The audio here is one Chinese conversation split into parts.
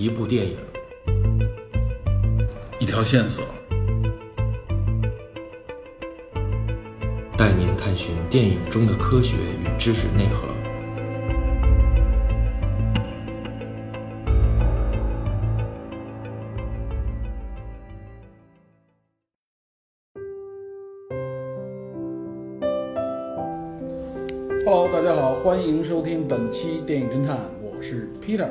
一部电影，一条线索，带您探寻电影中的科学与知识内核。Hello，大家好，欢迎收听本期电影侦探，我是 Peter。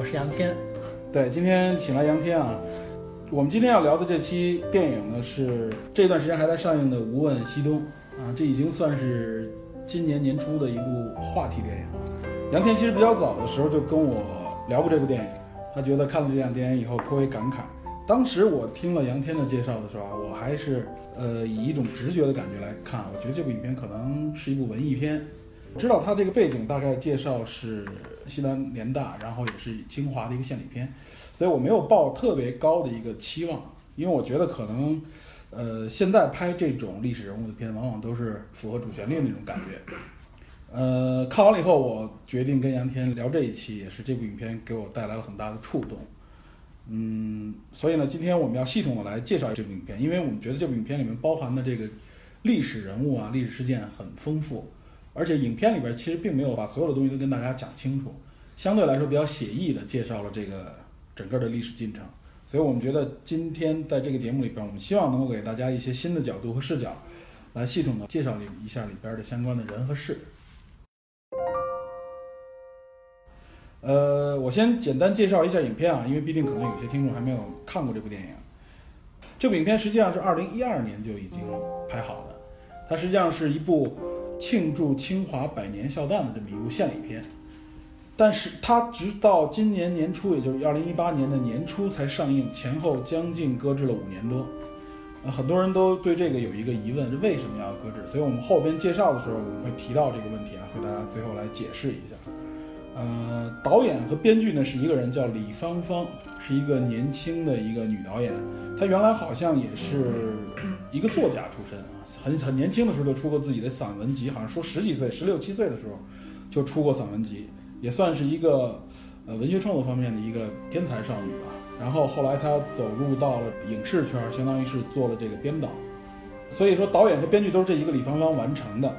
我是杨天，对，今天请来杨天啊。我们今天要聊的这期电影呢，是这段时间还在上映的《无问西东》啊，这已经算是今年年初的一部话题电影了。杨天其实比较早的时候就跟我聊过这部电影，他觉得看了这两电影以后颇为感慨。当时我听了杨天的介绍的时候啊，我还是呃以一种直觉的感觉来看，我觉得这部影片可能是一部文艺片。知道它这个背景大概介绍是西南联大，然后也是清华的一个献礼片，所以我没有抱特别高的一个期望，因为我觉得可能，呃，现在拍这种历史人物的片，往往都是符合主旋律那种感觉。呃，看完了以后，我决定跟杨天聊这一期，也是这部影片给我带来了很大的触动。嗯，所以呢，今天我们要系统的来介绍这部影片，因为我们觉得这部影片里面包含的这个历史人物啊、历史事件很丰富。而且影片里边其实并没有把所有的东西都跟大家讲清楚，相对来说比较写意的介绍了这个整个的历史进程。所以我们觉得今天在这个节目里边，我们希望能够给大家一些新的角度和视角，来系统的介绍一下里边的相关的人和事。呃，我先简单介绍一下影片啊，因为毕竟可能有些听众还没有看过这部电影。这部影片实际上是二零一二年就已经拍好的，它实际上是一部。庆祝清华百年校诞的这么一部献礼片，但是它直到今年年初，也就是二零一八年的年初才上映，前后将近搁置了五年多。呃，很多人都对这个有一个疑问，为什么要搁置？所以我们后边介绍的时候，我们会提到这个问题啊，和大家最后来解释一下。呃，导演和编剧呢是一个人，叫李芳芳，是一个年轻的一个女导演。她原来好像也是 一个作家出身啊，很很年轻的时候就出过自己的散文集，好像说十几岁、十六七岁的时候就出过散文集，也算是一个呃文学创作方面的一个天才少女吧。然后后来她走入到了影视圈，相当于是做了这个编导。所以说，导演和编剧都是这一个李芳芳完成的。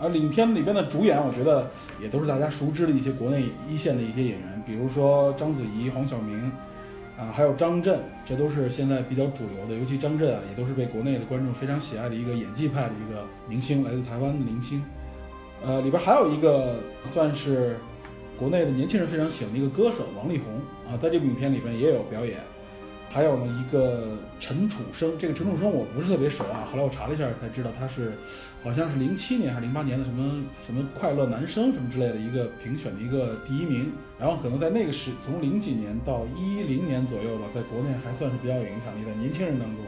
啊，影片里边的主演，我觉得也都是大家熟知的一些国内一线的一些演员，比如说章子怡、黄晓明，啊，还有张震，这都是现在比较主流的。尤其张震啊，也都是被国内的观众非常喜爱的一个演技派的一个明星，来自台湾的明星。呃，里边还有一个算是国内的年轻人非常喜欢的一个歌手王力宏啊，在这部影片里边也有表演。还有呢，一个陈楚生，这个陈楚生我不是特别熟啊，后来我查了一下才知道他是，好像是零七年还是零八年的什么什么快乐男生什么之类的一个评选的一个第一名，然后可能在那个时从零几年到一零年左右吧，在国内还算是比较有影响力的年轻人当中，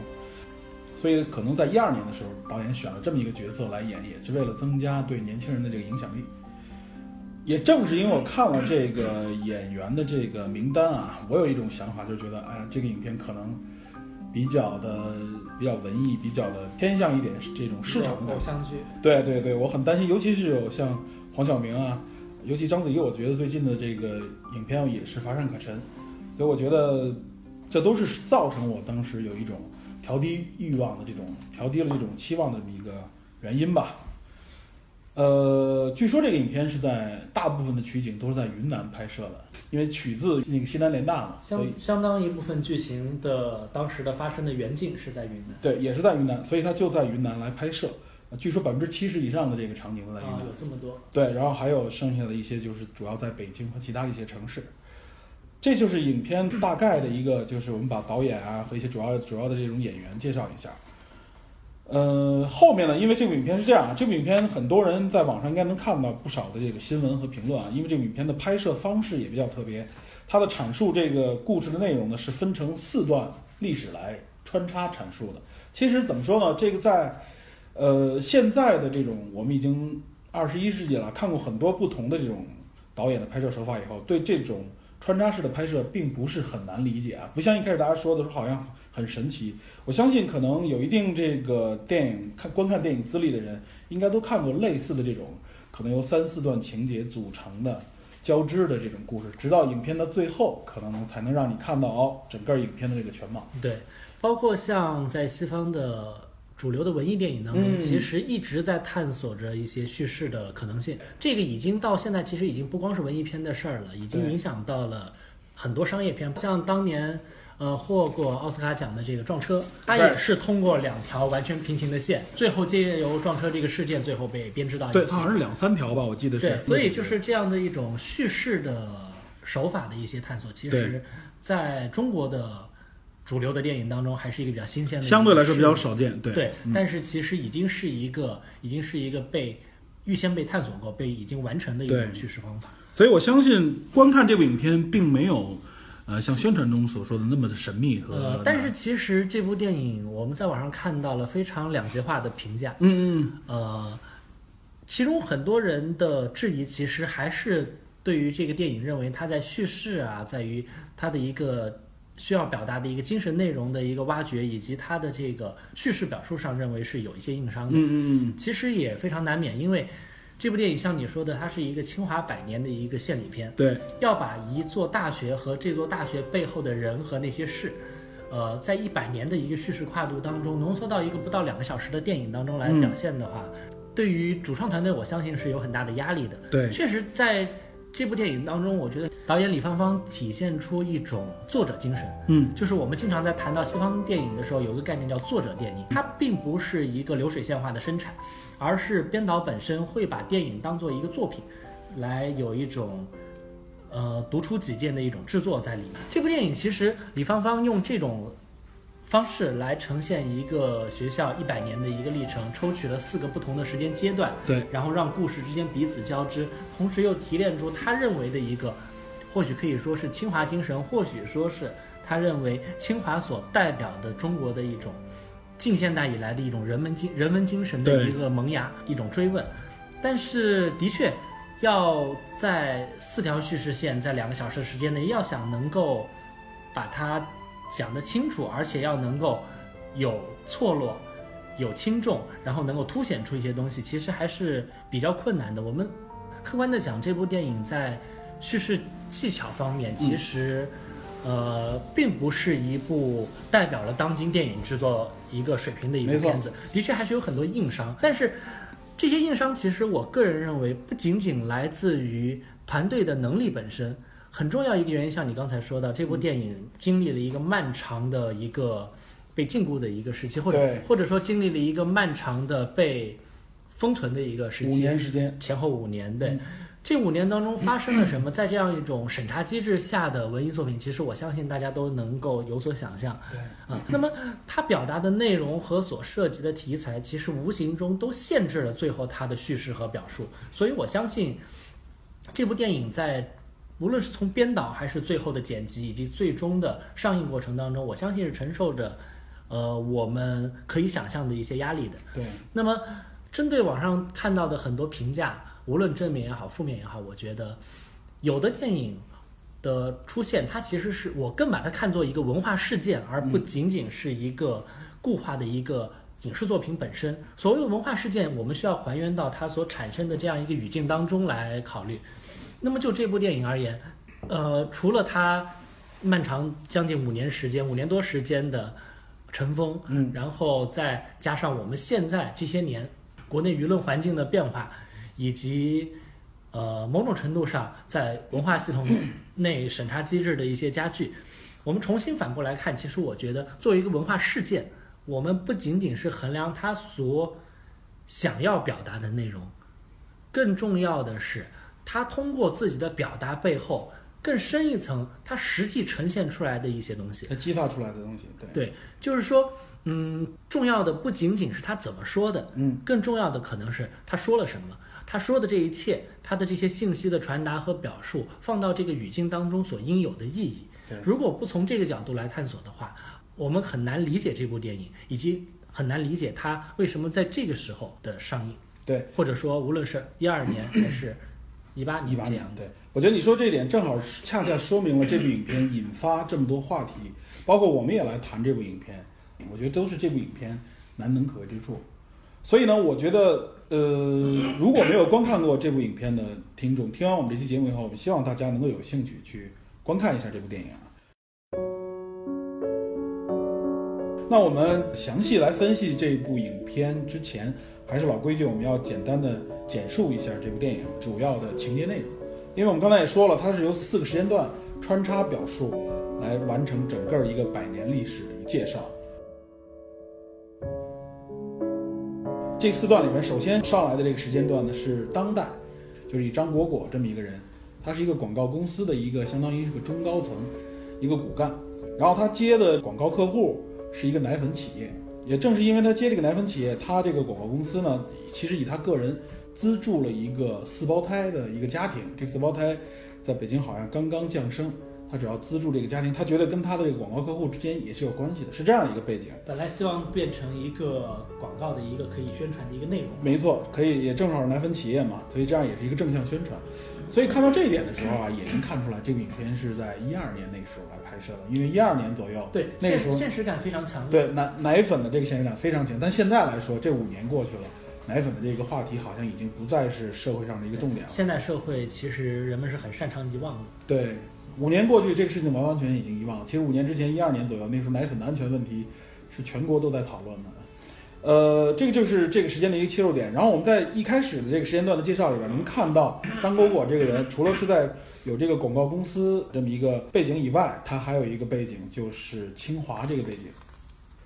所以可能在一二年的时候，导演选了这么一个角色来演，也是为了增加对年轻人的这个影响力。也正是因为我看了这个演员的这个名单啊，我有一种想法，就觉得，哎呀，这个影片可能比较的比较文艺，比较的偏向一点这种市场的偶像剧。对对对，我很担心，尤其是有像黄晓明啊，尤其章子怡，我觉得最近的这个影片也是乏善可陈，所以我觉得这都是造成我当时有一种调低欲望的这种调低了这种期望的这么一个原因吧。呃，据说这个影片是在大部分的取景都是在云南拍摄的，因为取自那个西南联大嘛，所以相当一部分剧情的当时的发生的原景是在云南。对，也是在云南，所以他就在云南来拍摄。据说百分之七十以上的这个场景都在云南，有这么多。对，然后还有剩下的一些就是主要在北京和其他的一些城市。这就是影片大概的一个，就是我们把导演啊和一些主要主要的这种演员介绍一下。呃，后面呢，因为这部影片是这样啊，这部影片很多人在网上应该能看到不少的这个新闻和评论啊，因为这部影片的拍摄方式也比较特别，它的阐述这个故事的内容呢是分成四段历史来穿插阐述的。其实怎么说呢，这个在呃现在的这种我们已经二十一世纪了，看过很多不同的这种导演的拍摄手法以后，对这种穿插式的拍摄并不是很难理解啊，不像一开始大家说的说好像。很神奇，我相信可能有一定这个电影看观看电影资历的人，应该都看过类似的这种可能由三四段情节组成的交织的这种故事，直到影片的最后，可能才能让你看到哦整个影片的这个全貌。对，包括像在西方的主流的文艺电影当中，嗯其实一直在探索着一些叙事的可能性。这个已经到现在，其实已经不光是文艺片的事儿了，已经影响到了很多商业片，像当年。呃，获过奥斯卡奖的这个撞车，它也是通过两条完全平行的线，最后借由撞车这个事件，最后被编织到一起。对，它好像是两三条吧，我记得是。对，所以就是这样的一种叙事的手法的一些探索，其实在中国的主流的电影当中，还是一个比较新鲜的相对来说比较少见。对对，嗯但是其实已经是一个，已经是一个被预先被探索过、被已经完成的一种叙事方法。所以我相信观看这部影片并没有，呃，像宣传中所说的那么的神秘和。呃，但是其实这部电影我们在网上看到了非常两极化的评价，嗯嗯呃，其中很多人的质疑其实还是对于这个电影认为它在叙事啊，在于它的一个需要表达的一个精神内容的一个挖掘，以及它的这个叙事表述上认为是有一些硬伤的。嗯嗯其实也非常难免，因为这部电影像你说的，它是一个清华百年的一个献礼片嗯，，对要把一座大学和这座大学背后的人和那些事，呃，在一百年的一个叙事跨度当中，浓缩到一个不到两个小时的电影当中来嗯表现的话，对于主创团队，我相信是有很大的压力的。对确实，在这部电影当中，我觉得导演李芳芳体现出一种作者精神。嗯，就是我们经常在谈到西方电影的时候，有一个概念叫作者电影，它并不是一个流水线化的生产，而是编导本身会把电影当做一个作品，来有一种。呃，独出己见的一种制作在里面。这部电影其实李芳芳用这种方式来呈现一个学校一百年的一个历程，抽取了四个不同的时间阶段，对然后让故事之间彼此交织，同时又提炼出他认为的一个，或许可以说是清华精神，或许说是他认为清华所代表的中国的一种近现代以来的一种人文精人文精神的一个萌芽，一种追问。但是的确，要在四条叙事线，在两个小时的时间内，要想能够把它讲得清楚，而且要能够有错落。有轻重，然后能够凸显出一些东西，其实还是比较困难的。我们客观的讲，这部电影在叙事技巧方面，其实、呃，并不是一部代表了当今电影制作一个水平的一部片子，的确还是有很多硬伤。但是这些硬伤，其实我个人认为，不仅仅来自于团队的能力本身，很重要一个原因，像你刚才说的，这部电影经历了一个漫长的一个被禁锢的一个时期，或者或者说经历了一个漫长的被封存的一个时期五期，年时间，前后五年，对。嗯这五年当中发生了什么？在这样一种审查机制下的文艺作品，其实我相信大家都能够有所想象。对啊，那么它表达的内容和所涉及的题材，其实无形中都限制了最后它的叙事和表述。所以我相信，这部电影在无论是从编导还是最后的剪辑以及最终的上映过程当中，我相信是承受着，呃，我们可以想象的一些压力的。对那么，针对网上看到的很多评价，无论正面也好，负面也好，我觉得有的电影的出现，它其实是我更把它看作一个文化事件，而不仅仅是一个固化的一个影视作品本身。所谓的文化事件，我们需要还原到它所产生的这样一个语境当中来考虑。那么就这部电影而言，呃，除了它漫长将近五年时间，五年多时间的尘封，嗯，然后再加上我们现在这些年国内舆论环境的变化，以及呃某种程度上在文化系统内审查机制的一些加剧，我们重新反过来看，其实我觉得作为一个文化事件，我们不仅仅是衡量它所想要表达的内容，更重要的是它通过自己的表达背后更深一层，它实际呈现出来的一些东西。它激发出来的东西，对对，就是说，嗯，重要的不仅仅是他怎么说的，嗯，更重要的可能是他说了什么。他说的这一切，他的这些信息的传达和表述，放到这个语境当中所应有的意义。如果不从这个角度来探索的话，我们很难理解这部电影，以及很难理解它为什么在这个时候的上映，对。或者说无论是一二年还是一八年这样，子对。我觉得你说这一点正好恰恰说明了这部影片引发这么多话题，包括我们也来谈这部影片，我觉得都是这部影片难能可贵之处。所以呢，我觉得呃，如果没有观看过这部影片的听众，听完我们这期节目以后，我们希望大家能够有兴趣去观看一下这部电影。那我们详细来分析这部影片之前，还是老规矩，我们要简单的简述一下这部电影主要的情节内容。因为我们刚才也说了，它是由四个时间段穿插表述来完成整个一个百年历史的一个介绍。这四段里面，首先上来的这个时间段呢是当代，就是以张果果这么一个人，他是一个广告公司的一个相当于是个中高层，一个骨干。然后他接的广告客户是一个奶粉企业，也正是因为他接这个奶粉企业，他这个广告公司呢，其实以他个人资助了一个四胞胎的一个家庭，这个四胞胎在北京好像刚刚降生。他只要资助这个家庭，他觉得跟他的这个广告客户之间也是有关系的，是这样一个背景。本来希望变成一个广告的一个可以宣传的一个内容。没错，可以也正好是奶粉企业嘛，所以这样也是一个正向宣传。所以看到这一点的时候啊，也能看出来这个影片是在一二年那时候来拍摄的，因为一二年左右，对，那个时候现实感非常强。对奶奶粉的这个现实感非常强，但现在来说，这五年过去了，奶粉的这个话题好像已经不再是社会上的一个重点了。现代社会其实人们是很擅长遗忘的。对。五年过去，这个事情完完全全已经遗忘了。其实五年之前，一二年左右，那时候奶粉的安全问题是全国都在讨论的。呃，这个就是这个时间的一个切入点。然后我们在一开始的这个时间段的介绍里边，能看到张果果这个人，除了是在有这个广告公司这么一个背景以外，他还有一个背景就是清华这个背景。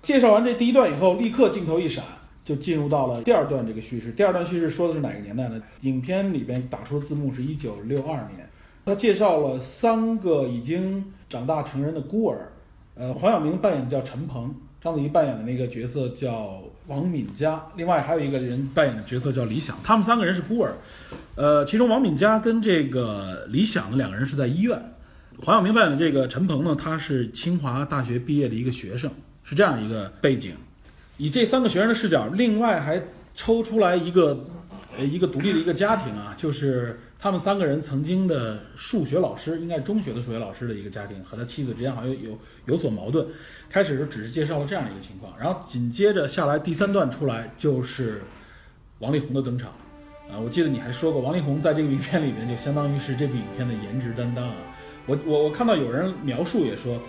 介绍完这第一段以后，立刻镜头一闪，就进入到了第二段这个叙事。第二段叙事说的是哪个年代呢？影片里边打出的字幕是一九六二年。他介绍了三个已经长大成人的孤儿，呃，黄晓明扮演的叫陈鹏，章子怡扮演的那个角色叫王敏佳，另外还有一个人扮演的角色叫李想，他们三个人是孤儿，呃，其中王敏佳跟这个李想的两个人是在医院，黄晓明扮演的这个陈鹏呢，他是清华大学毕业的一个学生，是这样一个背景，以这三个学生的视角，另外还抽出来一个，呃，一个独立的一个家庭啊，就是。他们三个人曾经的数学老师，应该是中学的数学老师的一个家庭，和他妻子之间好像有有所矛盾。开始就只是介绍了这样的一个情况，然后紧接着下来第三段出来就是王力宏的登场。啊，我记得你还说过，王力宏在这个影片里面就相当于是这部影片的颜值担当啊。我我我看到有人描述也说，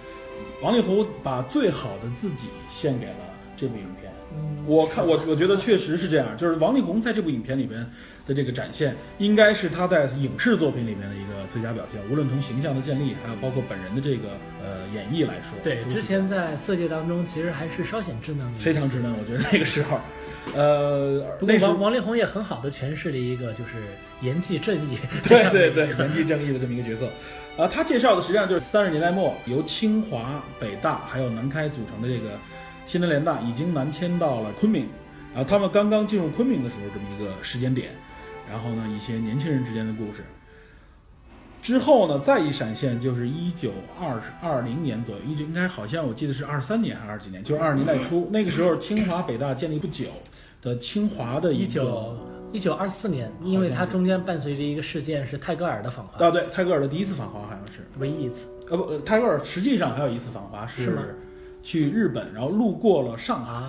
王力宏把最好的自己献给了这部影片。我看我我觉得确实是这样，就是王力宏在这部影片里边。的这个展现，应该是他在影视作品里面的一个最佳表现。无论从形象的建立，还有包括本人的这个呃演绎来说，对，之前在《色戒》当中其实还是稍显稚嫩的，非常稚嫩。我觉得那个时候，呃，不过王王力宏也很好的诠释了一个就是演技正义，对对 对，演技正义的这么一个角色。呃，他介绍的实际上就是三十年代末由清华、北大还有南开组成的这个西南联大已经南迁到了昆明，然后他们刚刚进入昆明的时候这么一个时间点。然后呢，一些年轻人之间的故事。之后呢，再一闪现就是一九二二零年左右，一九应该好像我记得是二三年还是二几年，就是二十年代初。那个时候，清华北大建立不久的清华的一九一九二四年，因为它中间伴随着一个事件是泰戈尔的访华啊，对，泰戈尔的第一次访华好像是唯一一次。呃不，泰戈尔实际上还有一次访华是去日本，然后路过了上海。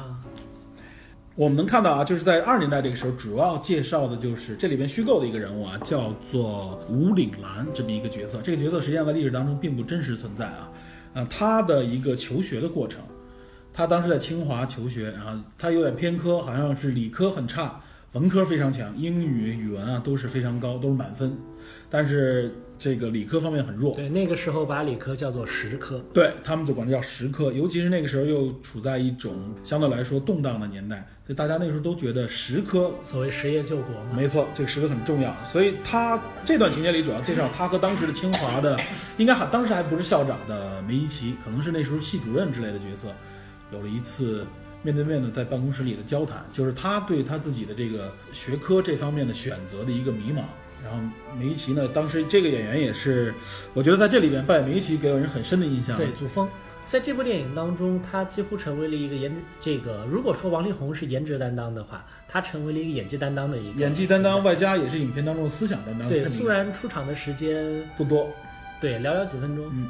我们能看到啊，就是在二十年代这个时候，主要介绍的就是这里边虚构的一个人物啊，叫做吴岭澜这么一个角色。这个角色实际上在历史当中并不真实存在啊，呃，他的一个求学的过程，他当时在清华求学，然后他有点偏科，好像是理科很差，文科非常强，英语、语文啊都是非常高，都是满分，但是。这个理科方面很弱，对那个时候把理科叫做实科，对他们就管这叫实科，尤其是那个时候又处在一种相对来说动荡的年代，所以大家那时候都觉得实科所谓实业救国嘛，没错，这个实科很重要。所以他这段情节里主要介绍他和当时的清华的，应该还当时还不是校长的梅贻琦，可能是那时候系主任之类的角色，有了一次面对面的在办公室里的交谈，就是他对他自己的这个学科这方面的选择的一个迷茫。然后梅贻琦呢，当时这个演员也是，我觉得在这里边扮演梅贻琦给我人很深的印象。对，祖峰，在这部电影当中，他几乎成为了一个颜这个，如果说王力宏是颜值担当的话，他成为了一个演技担当的一个演技担当，外加也是影片当中的思想担当。对，虽然出场的时间不多，对，寥寥几分钟。嗯，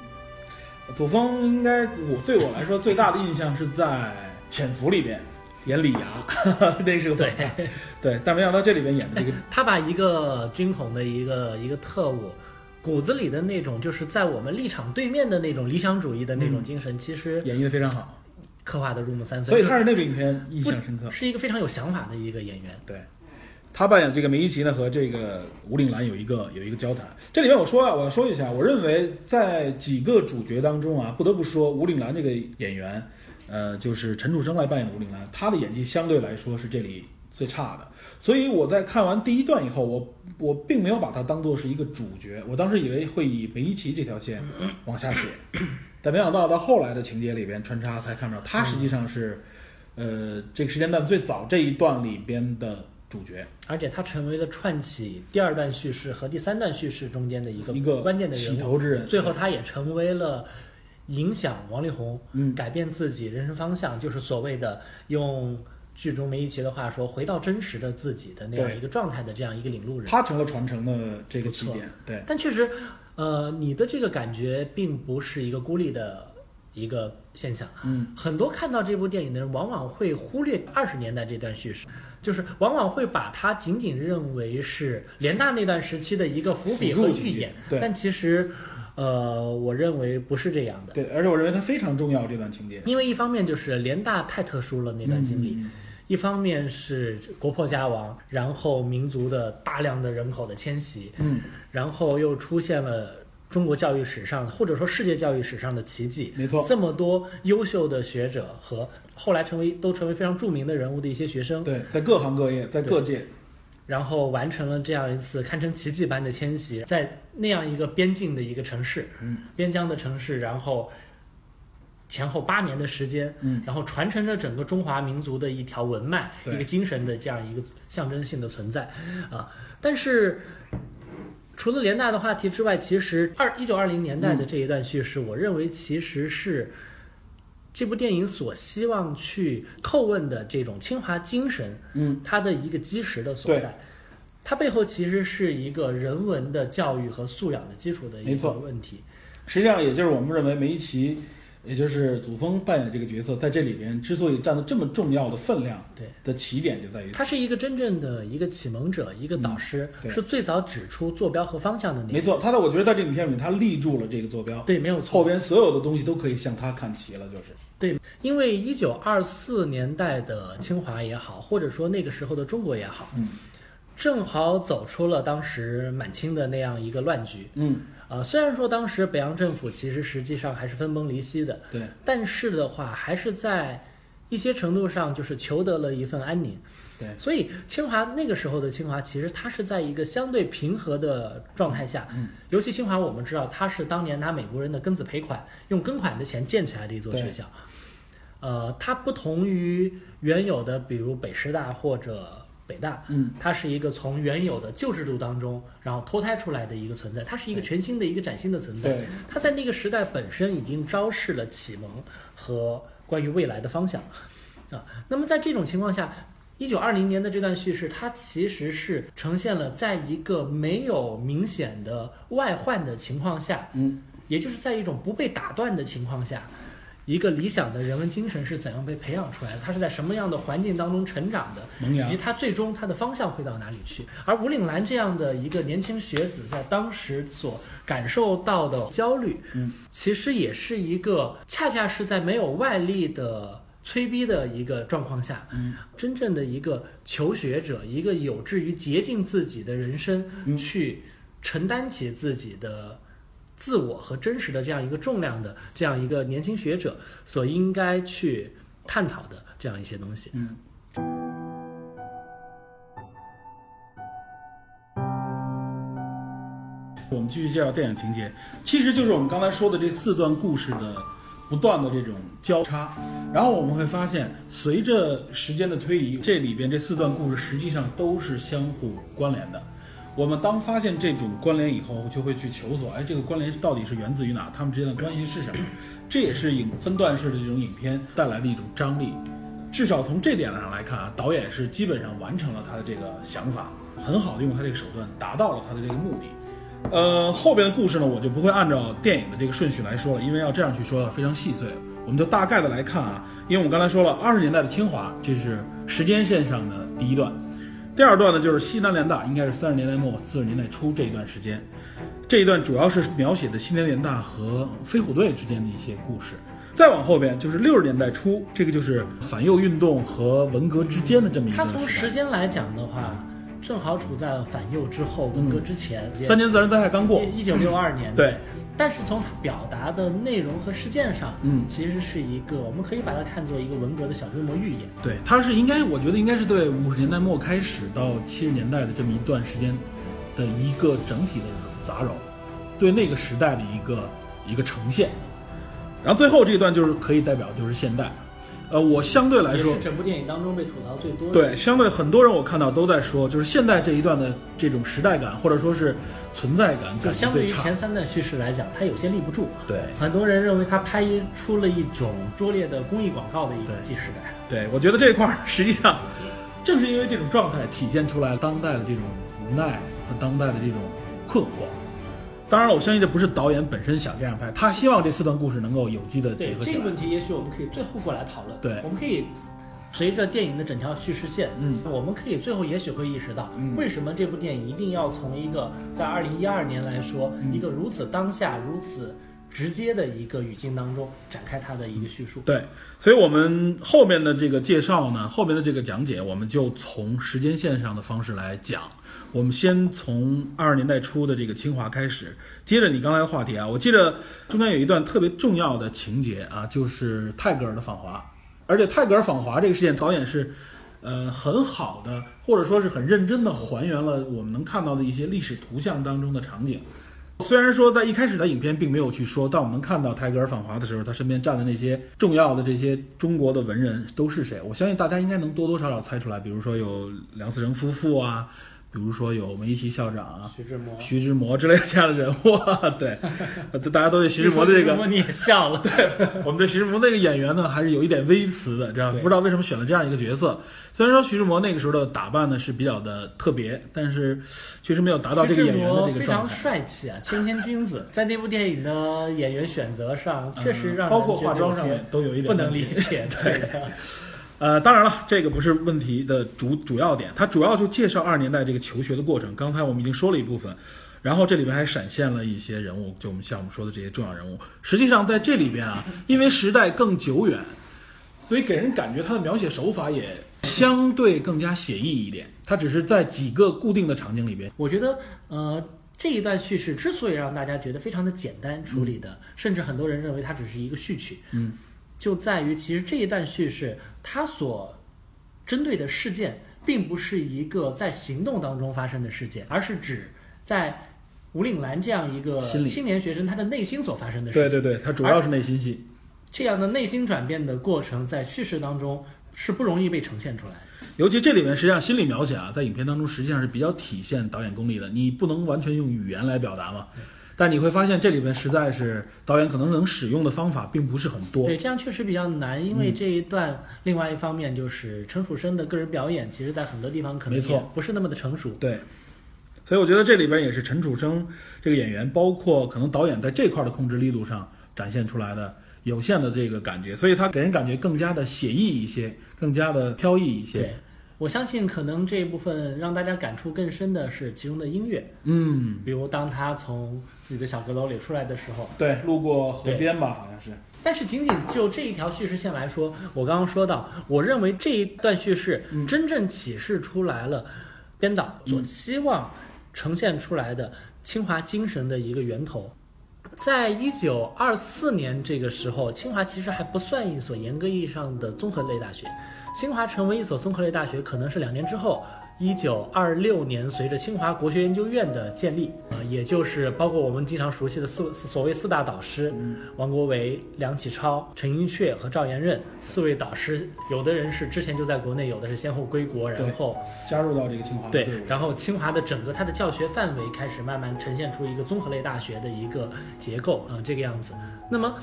祖峰应该我对我来说最大的印象是在《潜伏》里边。演李涯，那是个反派。对，但没想到这里边演的这个，他把一个军统的一个一个特务。骨子里的那种，就是在我们立场对面的那种理想主义的那种精神，其实演绎的非常好，刻画的入木三分。所以他是那部影片印象深刻，是一个非常有想法的一个演员。对，他扮演这个梅贻琦呢，和这个吴岭澜有一个有一个交谈。这里面我说啊，我要说一下，我认为在几个主角当中啊，不得不说吴岭澜这个演员，呃，就是陈楚生来扮演的吴岭澜，他的演技相对来说是这里最差的。所以我在看完第一段以后，我我并没有把它当做是一个主角，我当时以为会以梅贻琦这条线往下写，但没想到到后来的情节里边穿插才看到他实际上是，呃，这个时间段最早这一段里边的主角，而且他成为了串起第二段叙事和第三段叙事中间的一个一个关键的人起头之人，最后他也成为了影响王力宏嗯改变自己人生方向，就是所谓的用。剧中梅贻琦的话说：“回到真实的自己的那样一个状态的这样一个领路人，他成了传承的这个起点。对，但确实，呃，你的这个感觉并不是一个孤立的一个现象。嗯，很多看到这部电影的人往往会忽略二十年代这段叙事，就是往往会把它仅仅认为是联大那段时期的一个伏笔和预演。对，但其实，呃，我认为不是这样的。对，而且我认为它非常重要这段情节，因为一方面就是联大太特殊了那段经历。一方面是国破家亡，然后民族的大量的人口的迁徙，嗯，然后又出现了中国教育史上或者说世界教育史上的奇迹，没错，这么多优秀的学者和后来成为都成为非常著名的人物的一些学生，对，在各行各业，在各界，然后完成了这样一次堪称奇迹般的迁徙，在那样一个边境的一个城市，嗯，边疆的城市，然后。前后八年的时间，嗯，然后传承着整个中华民族的一条文脉，一个精神的这样一个象征性的存在，啊，但是除了联大的话题之外，其实二一九二零年代的这一段叙事，我认为其实是这部电影所希望去叩问的这种清华精神，嗯，它的一个基石的所在，它背后其实是一个人文的教育和素养的基础的一个问题，实际上也就是我们认为梅贻琦。也就是祖峰扮演的这个角色，在这里边之所以占了这么重要的分量，对的起点就在于他是一个真正的一个启蒙者，一个导师，是最早指出坐标和方向的那个。没错，他的我觉得在这影片里面，他立住了这个坐标。对，没有错。后边所有的东西都可以向他看齐了，就是对，因为一九二四年代的清华也好，或者说那个时候的中国也好，嗯，正好走出了当时满清的那样一个乱局，嗯。啊，虽然说当时北洋政府其实实际上还是分崩离析的，对，但是的话还是在一些程度上就是求得了一份安宁，对，所以清华那个时候的清华其实它是在一个相对平和的状态下，嗯，尤其清华我们知道它是当年拿美国人的庚子赔款，用庚款的钱建起来的一座学校，呃，它不同于原有的比如北师大或者。北大，嗯，它是一个从原有的旧制度当中，然后脱胎出来的一个存在，它是一个全新的一个崭新的存在。对，它在那个时代本身已经昭示了启蒙和关于未来的方向，啊，那么在这种情况下，一九二零年的这段叙事，它其实是呈现了在一个没有明显的外患的情况下，嗯，也就是在一种不被打断的情况下。一个理想的人文精神是怎样被培养出来的？他是在什么样的环境当中成长的？以及他最终他的方向会到哪里去？而吴岭澜这样的一个年轻学子，在当时所感受到的焦虑，嗯，其实也是一个恰恰是在没有外力的催逼的一个状况下，嗯，真正的一个求学者，一个有志于竭尽自己的人生，去承担起自己的。自我和真实的这样一个重量的这样一个年轻学者所应该去探讨的这样一些东西。嗯。我们继续介绍电影情节，其实就是我们刚才说的这四段故事的不断的这种交叉，然后我们会发现，随着时间的推移，这里边这四段故事实际上都是相互关联的。我们当发现这种关联以后，就会去求索，哎，这个关联到底是源自于哪？他们之间的关系是什么？这也是影分段式的这种影片带来的一种张力。至少从这点上来看啊，导演是基本上完成了他的这个想法，很好的用他这个手段达到了他的这个目的。呃，后边的故事呢，我就不会按照电影的这个顺序来说了，因为要这样去说非常细碎。我们就大概的来看啊，因为我们刚才说了，二十年代的清华，这是时间线上的第一段。第二段呢，就是西南联大，应该是三十年代末四十年代初这一段时间。这一段主要是描写的西南联大和飞虎队之间的一些故事。再往后边就是六十年代初，这个就是反右运动和文革之间的这么一个。它从时间来讲的话。正好处在反右之后，文革之前，三年自然灾害刚过，一九六二年。对，但是从它表达的内容和事件上，嗯，其实是一个，我们可以把它看作一个文革的小规模预演。对，它是应该，我觉得应该是对五十年代末开始到七十年代的这么一段时间的一个整体的杂糅，对那个时代的一个一个呈现。然后最后这一段就是可以代表就是现代。呃，我相对来说，整部电影当中被吐槽最多。对，相对很多人我看到都在说，就是现在这一段的这种时代感，或者说是存在感，就相对于前三段叙事来讲，它有些立不住。对，很多人认为它拍出了一种拙劣的公益广告的一个既视感。对，我觉得这一块实际上正是因为这种状态，体现出来当代的这种无奈和当代的这种困惑。当然了，我相信这不是导演本身想这样拍，他希望这四段故事能够有机的结合起来。这个问题也许我们可以最后过来讨论。对，我们可以随着电影的整条叙事线，嗯，我们可以最后也许会意识到，为什么这部电影一定要从一个在二零一二年来说，一个如此当下、如此。直接的一个语境当中展开它的一个叙述。对，所以我们后面的这个介绍呢，后面的这个讲解，我们就从时间线上的方式来讲。我们先从二十年代初的这个清华开始，接着你刚才的话题啊，我记得中间有一段特别重要的情节啊，就是泰戈尔的访华，而且泰戈尔访华这个事件，导演是呃很好的，或者说是很认真的还原了我们能看到的一些历史图像当中的场景。虽然说在一开始的影片并没有去说，但我们能看到泰戈尔访华的时候，他身边站的那些重要的这些中国的文人都是谁？我相信大家应该能多多少少猜出来，比如说有梁思成夫妇啊。比如说有梅贻校长、徐志摩、徐志摩之类的这样的人 物，对，大家都对徐志摩的这个，你也笑了。对，我们对徐志摩那个演员呢，还是有一点微词的，这样不知道为什么选了这样一个角色。虽然说徐志摩那个时候的打扮呢是比较的特别，但是确实没有达到这个演员的这个非常帅气啊，谦谦君子。在那部电影的演员选择上，确实让包括化妆上面都有一点不能理解。对。呃，当然了，这个不是问题的主主要点，它主要就介绍二十年代这个求学的过程。刚才我们已经说了一部分，然后这里边还闪现了一些人物，就我们像我们说的这些重要人物。实际上在这里边啊，因为时代更久远，所以给人感觉它的描写手法也相对更加写意一点。它只是在几个固定的场景里边。我觉得，呃，这一段叙事之所以让大家觉得非常的简单处理的，甚至很多人认为它只是一个序曲，嗯。就在于，其实这一段叙事，它所针对的事件，并不是一个在行动当中发生的事件，而是指在吴岭澜这样一个青年学生他的内心所发生的事情。对对对，他主要是内心戏。这样的内心转变的过程，在叙事当中是不容易被呈现出来。尤其这里面，实际上心理描写啊，在影片当中实际上是比较体现导演功力的。你不能完全用语言来表达嘛。但你会发现，这里边实在是导演可能能使用的方法并不是很多。对，这样确实比较难，因为这一段另外一方面就是陈楚生的个人表演，其实在很多地方可能也不是那么的成熟。对，所以我觉得这里边也是陈楚生这个演员，包括可能导演在这块的控制力度上展现出来的有限的这个感觉，所以他给人感觉更加的写意一些，更加的飘逸一些。我相信，可能这一部分让大家感触更深的是其中的音乐，嗯，比如当他从自己的小阁楼里出来的时候，对，路过河边吧，好像是。但是仅仅就这一条叙事线来说，我刚刚说到，我认为这一段叙事真正启示出来了编导所期望呈现出来的清华精神的一个源头。在一九二四年这个时候，清华其实还不算一所严格意义上的综合类大学。清华成为一所综合类大学，可能是两年之后，一九二六年，随着清华国学研究院的建立，啊，也就是包括我们经常熟悉的四所谓四大导师，王国维、梁启超、陈寅恪和赵延任四位导师，有的人是之前就在国内，有的是先后归国，然后加入到这个清华。对，然后清华的整个它的教学范围开始慢慢呈现出一个综合类大学的一个结构啊，这个样子。那么，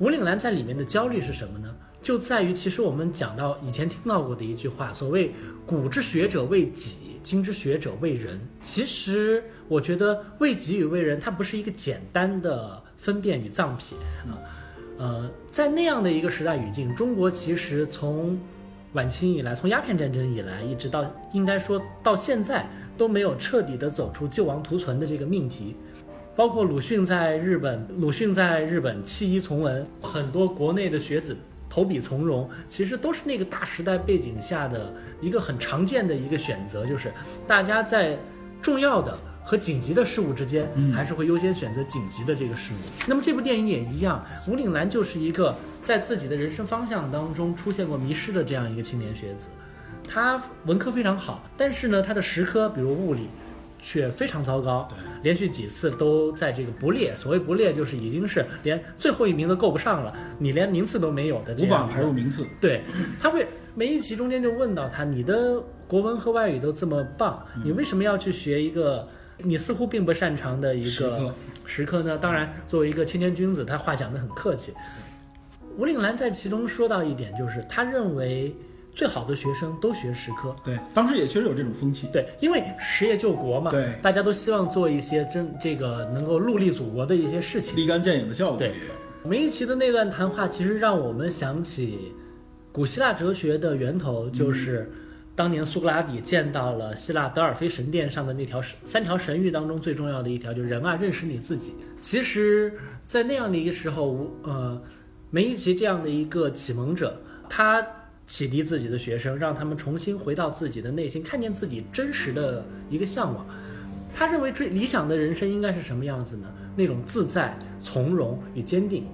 吴岭澜在里面的焦虑是什么呢？就在于，其实我们讲到以前听到过的一句话，所谓“古之学者为己，今之学者为人。其实我觉得为己与为人，它不是一个简单的分辨与藏品啊。呃，在那样的一个时代语境，中国其实从晚清以来，从鸦片战争以来，一直到应该说到现在，都没有彻底的走出救亡图存的这个命题。包括鲁迅在日本，鲁迅在日本弃医从文，很多国内的学子投笔从戎，其实都是那个大时代背景下的一个很常见的一个选择，就是大家在重要的和紧急的事物之间，还是会优先选择紧急的这个事物。那么这部电影也一样，吴岭澜就是一个在自己的人生方向当中出现过迷失的这样一个青年学子，他文科非常好，但是呢，他的实科比如物理。却非常糟糕，连续几次都在这个不列。所谓不列，就是已经是连最后一名都够不上了，你连名次都没有的，无法排入名次。对，他会每一期中间就问到他：你的国文和外语都这么棒，你为什么要去学一个你似乎并不擅长的一个时刻呢？当然，作为一个青年君子，他话讲得很客气。吴岭兰在其中说到一点，就是他认为。最好的学生都学实科，对，当时也确实有这种风气，对，因为实业救国嘛，对，大家都希望做一些真这个能够戮力祖国的一些事情，立竿见影的效果。对，梅贻琦的那段谈话，其实让我们想起古希腊哲学的源头，就是当年苏格拉底见到了希腊德尔菲神殿上的那条三条神谕当中最重要的一条，就是人啊，认识你自己。其实，在那样的一个时候，呃，梅贻琦这样的一个启蒙者，他。启迪自己的学生，让他们重新回到自己的内心，看见自己真实的一个向往。他认为最理想的人生应该是什么样子呢？那种自在、从容与坚定。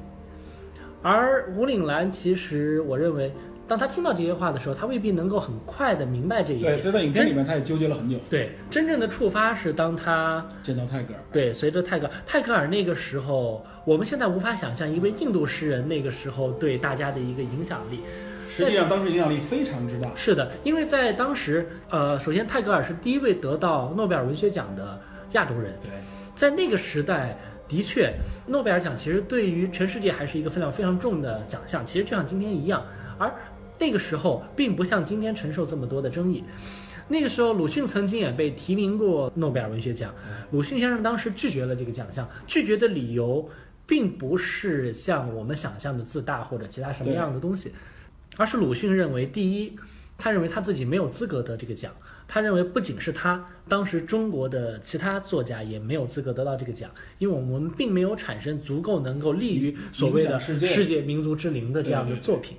而吴岭澜，其实我认为，当他听到这些话的时候，他未必能够很快的明白这一点。对，所以在影片里面，他也纠结了很久。对，真正的触发是当他见到泰戈尔。对，随着泰戈尔，泰戈尔那个时候，我们现在无法想象一位印度诗人那个时候对大家的一个影响力。实际上，当时影响力非常之大。是的，因为在当时，呃，首先泰戈尔是第一位得到诺贝尔文学奖的亚洲人。对，在那个时代，的确，诺贝尔奖其实对于全世界还是一个分量非常重的奖项。其实就像今天一样，而那个时候并不像今天承受这么多的争议。那个时候，鲁迅曾经也被提名过诺贝尔文学奖。鲁迅先生当时拒绝了这个奖项，拒绝的理由并不是像我们想象的自大或者其他什么样的东西。而是鲁迅认为，第一，他认为他自己没有资格得这个奖。他认为不仅是他，当时中国的其他作家也没有资格得到这个奖，因为我们并没有产生足够能够立于所谓的世界民族之林的这样的作品。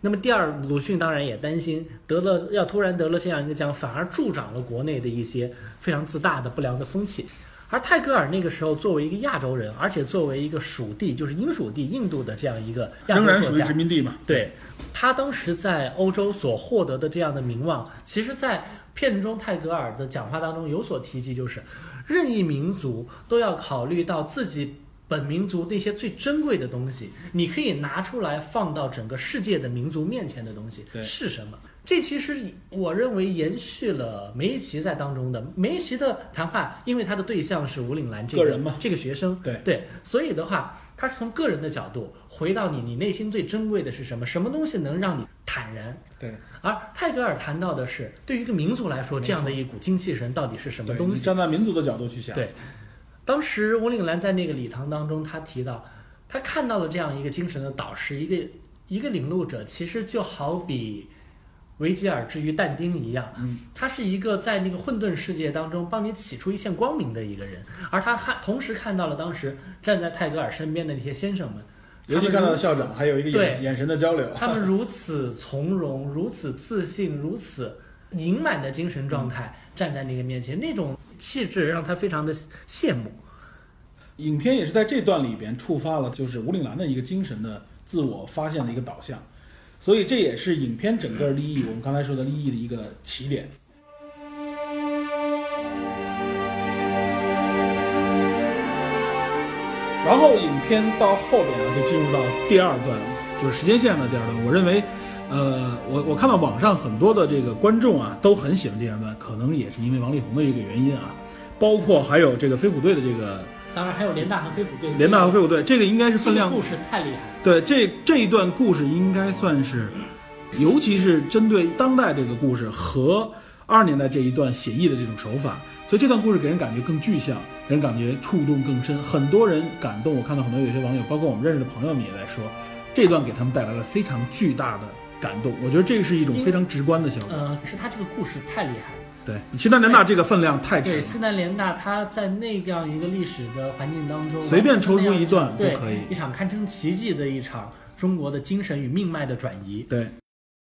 那么第二，鲁迅当然也担心得了要突然得了这样一个奖，反而助长了国内的一些非常自大的不良的风气。而泰戈尔那个时候作为一个亚洲人，而且作为一个属地，就是英属地印度的这样一个亚洲作家，仍然属于殖民地嘛？对。他当时在欧洲所获得的这样的名望，其实，在片中泰戈尔的讲话当中有所提及，就是任意民族都要考虑到自己本民族那些最珍贵的东西，你可以拿出来放到整个世界的民族面前的东西是什么？这其实我认为延续了梅贻琦在当中的梅贻琦的谈话，因为他的对象是吴岭澜这个人嘛这个学生，对对，所以的话。他是从个人的角度回到你，你内心最珍贵的是什么？什么东西能让你坦然？对。而泰戈尔谈到的是，对于一个民族来说，这样的一股精气神到底是什么东西？站在民族的角度去想。对。当时吴岭澜在那个礼堂当中，他提到，他看到了这样一个精神的导师，一个一个领路者，其实就好比。维吉尔之于但丁一样，嗯，他是一个在那个混沌世界当中帮你起出一线光明的一个人，而他看同时看到了当时站在泰戈尔身边的那些先生们，尤其看到了校长，还有一个眼眼神的交流，他们如此从容，如此自信，如此盈满的精神状态站在那个面前，那种气质让他非常的羡慕。影片也是在这段里边触发了，就是吴岭澜的一个精神的自我发现的一个导向。所以这也是影片整个利益，我们刚才说的利益的一个起点。然后影片到后边啊，就进入到第二段，就是时间线的第二段。我认为，呃，我我看到网上很多的这个观众啊，都很喜欢这二段，可能也是因为王力宏的一个原因啊，包括还有这个飞虎队的这个。当然还有联大和飞虎队，联大和飞虎队，这个应该是分量。故事太厉害。对，这这一段故事应该算是，尤其是针对当代这个故事和二十年代这一段写意的这种手法，所以这段故事给人感觉更具象，给人感觉触动更深，很多人感动。我看到很多有些网友，包括我们认识的朋友们也在说，这段给他们带来了非常巨大的感动。我觉得这是一种非常直观的效果。呃，是他这个故事太厉害了。对，西南联大这个分量太沉对，了，西南联大它在那样一个历史的环境当中，随便抽出一段对都可以一场堪称奇迹的一场中国的精神与命脉的转移。对，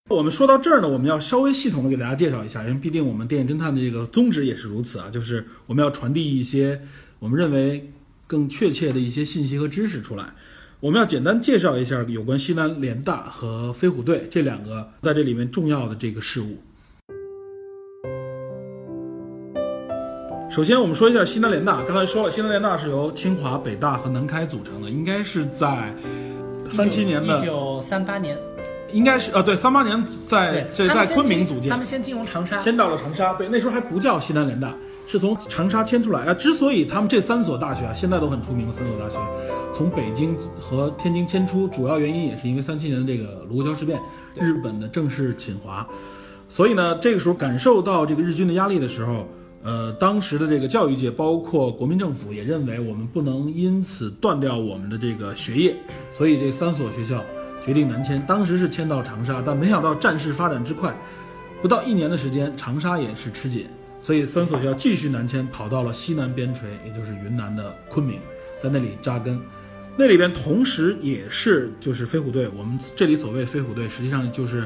我们说到这儿呢，我们要稍微系统的给大家介绍一下，因为毕竟我们电影侦探的这个宗旨也是如此啊，就是我们要传递一些我们认为更确切的一些信息和知识出来。我们要简单介绍一下有关西南联大和飞虎队这两个在这里面重要的这个事物。首先，我们说一下西南联大。刚才说了，西南联大是由清华、北大和南开组成的，应该是在三七年的一九三八年，应该是呃，对，三八年在，这在昆明组建他，们先进入长沙，先到了长沙。对，那时候还不叫西南联大，是从长沙迁出来啊。之所以他们这三所大学啊，现在都很出名的三所大学，从北京和天津迁出，主要原因也是因为三七年的这个卢沟桥事变，日本的正式侵华。所以呢，这个时候感受到这个日军的压力的时候，呃，当时的这个教育界，包括国民政府，也认为我们不能因此断掉我们的这个学业，所以这三所学校决定南迁。当时是迁到长沙，但没想到战事发展之快，不到一年的时间，长沙也是吃紧，所以三所学校继续南迁，跑到了西南边陲，也就是云南的昆明，在那里扎根。那里边同时也是就是飞虎队，我们这里所谓飞虎队，实际上就是，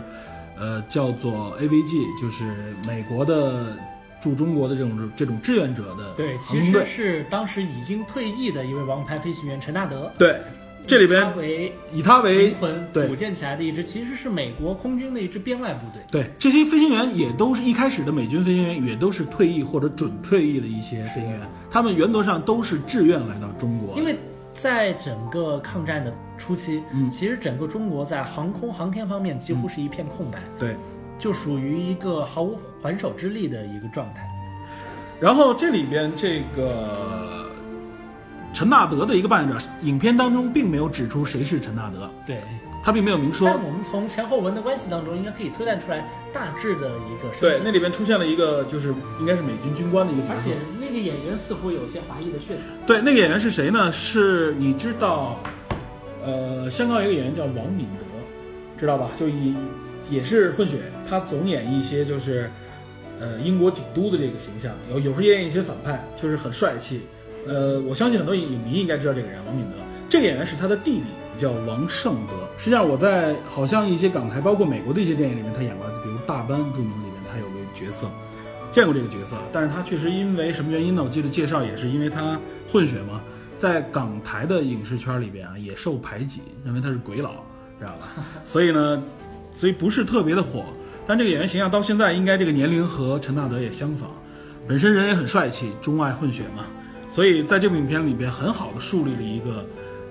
呃，叫做 AVG，就是美国的驻中国的这种这种志愿者的对，其实。是当时已经退役的一位王牌飞行员陈纳德，对，这里边为以他为灵魂对。组建起来的一支，其实是美国空军的一支编外部队。对，这些飞行员也都是一开始的美军飞行员，也都是退役或者准退役的一些飞行员，他们原则上都是志愿来到中国。因为在整个抗战的初期，嗯。其实整个中国在航空航天方面几乎是一片空白，对，就属于一个毫无还手之力的一个状态。然后这里边这个陈纳德的一个扮演者，影片当中并没有指出谁是陈纳德，对，他并没有明说。但我们从前后文的关系当中，应该可以推断出来大致的一个身对，那里边出现了一个就是应该是美军军官的一个角色而且。那个演员似乎有些华裔的血统。对，那个演员是谁呢？是你知道，呃，香港有一个演员叫王敏德，知道吧？就以也是混血，他总演一些就是呃英国警督的这个形象，有有时候也演一些反派，就是很帅气。呃，我相信很多影迷应该知道这个人，王敏德。这个演员是他的弟弟，叫王胜德。实际上我在好像一些港台，包括美国的一些电影里面，他演过，比如《大班》著名里面，他有个角色。见过这个角色，但是他确实因为什么原因呢？我记得介绍也是因为他混血嘛，在港台的影视圈里边啊也受排挤，认为他是鬼佬，知道吧？所以呢，所以不是特别的火。但这个演员形象到现在应该这个年龄和陈纳德也相仿，本身人也很帅气，中外混血嘛，所以在这部影片里边很好的树立了一个。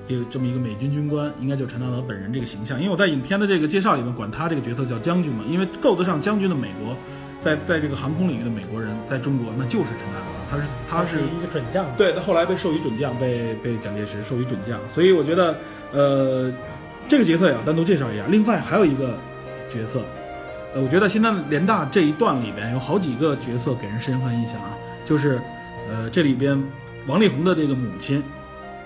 这个这么一个美军军官，应该就是陈纳德本人这个形象。因为我在影片的这个介绍里面管他这个角色叫将军嘛，因为够得上将军的美国，在在这个航空领域的美国人，在中国那就是陈纳德，他是他是一个准将。对，他后来被授予准将，被被蒋介石授予准将，所以我觉得，呃，这个角色也要单独介绍一下。另外还有一个角色，呃，我觉得现在联大这一段里边有好几个角色给人深刻印象啊，就是，呃，这里边王力宏的这个母亲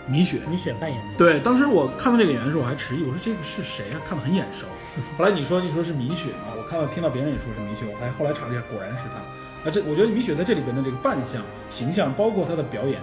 米雪，米雪扮演的。对，当时我看到这个演员的时候，我还迟疑，我说这个是谁啊？看得很眼熟。后来你说你说是米雪啊，我看到听到别人也说是米雪，我才后来查了一下，果然是她。啊，这我觉得米雪在这里边的这个扮相、形象，包括她的表演，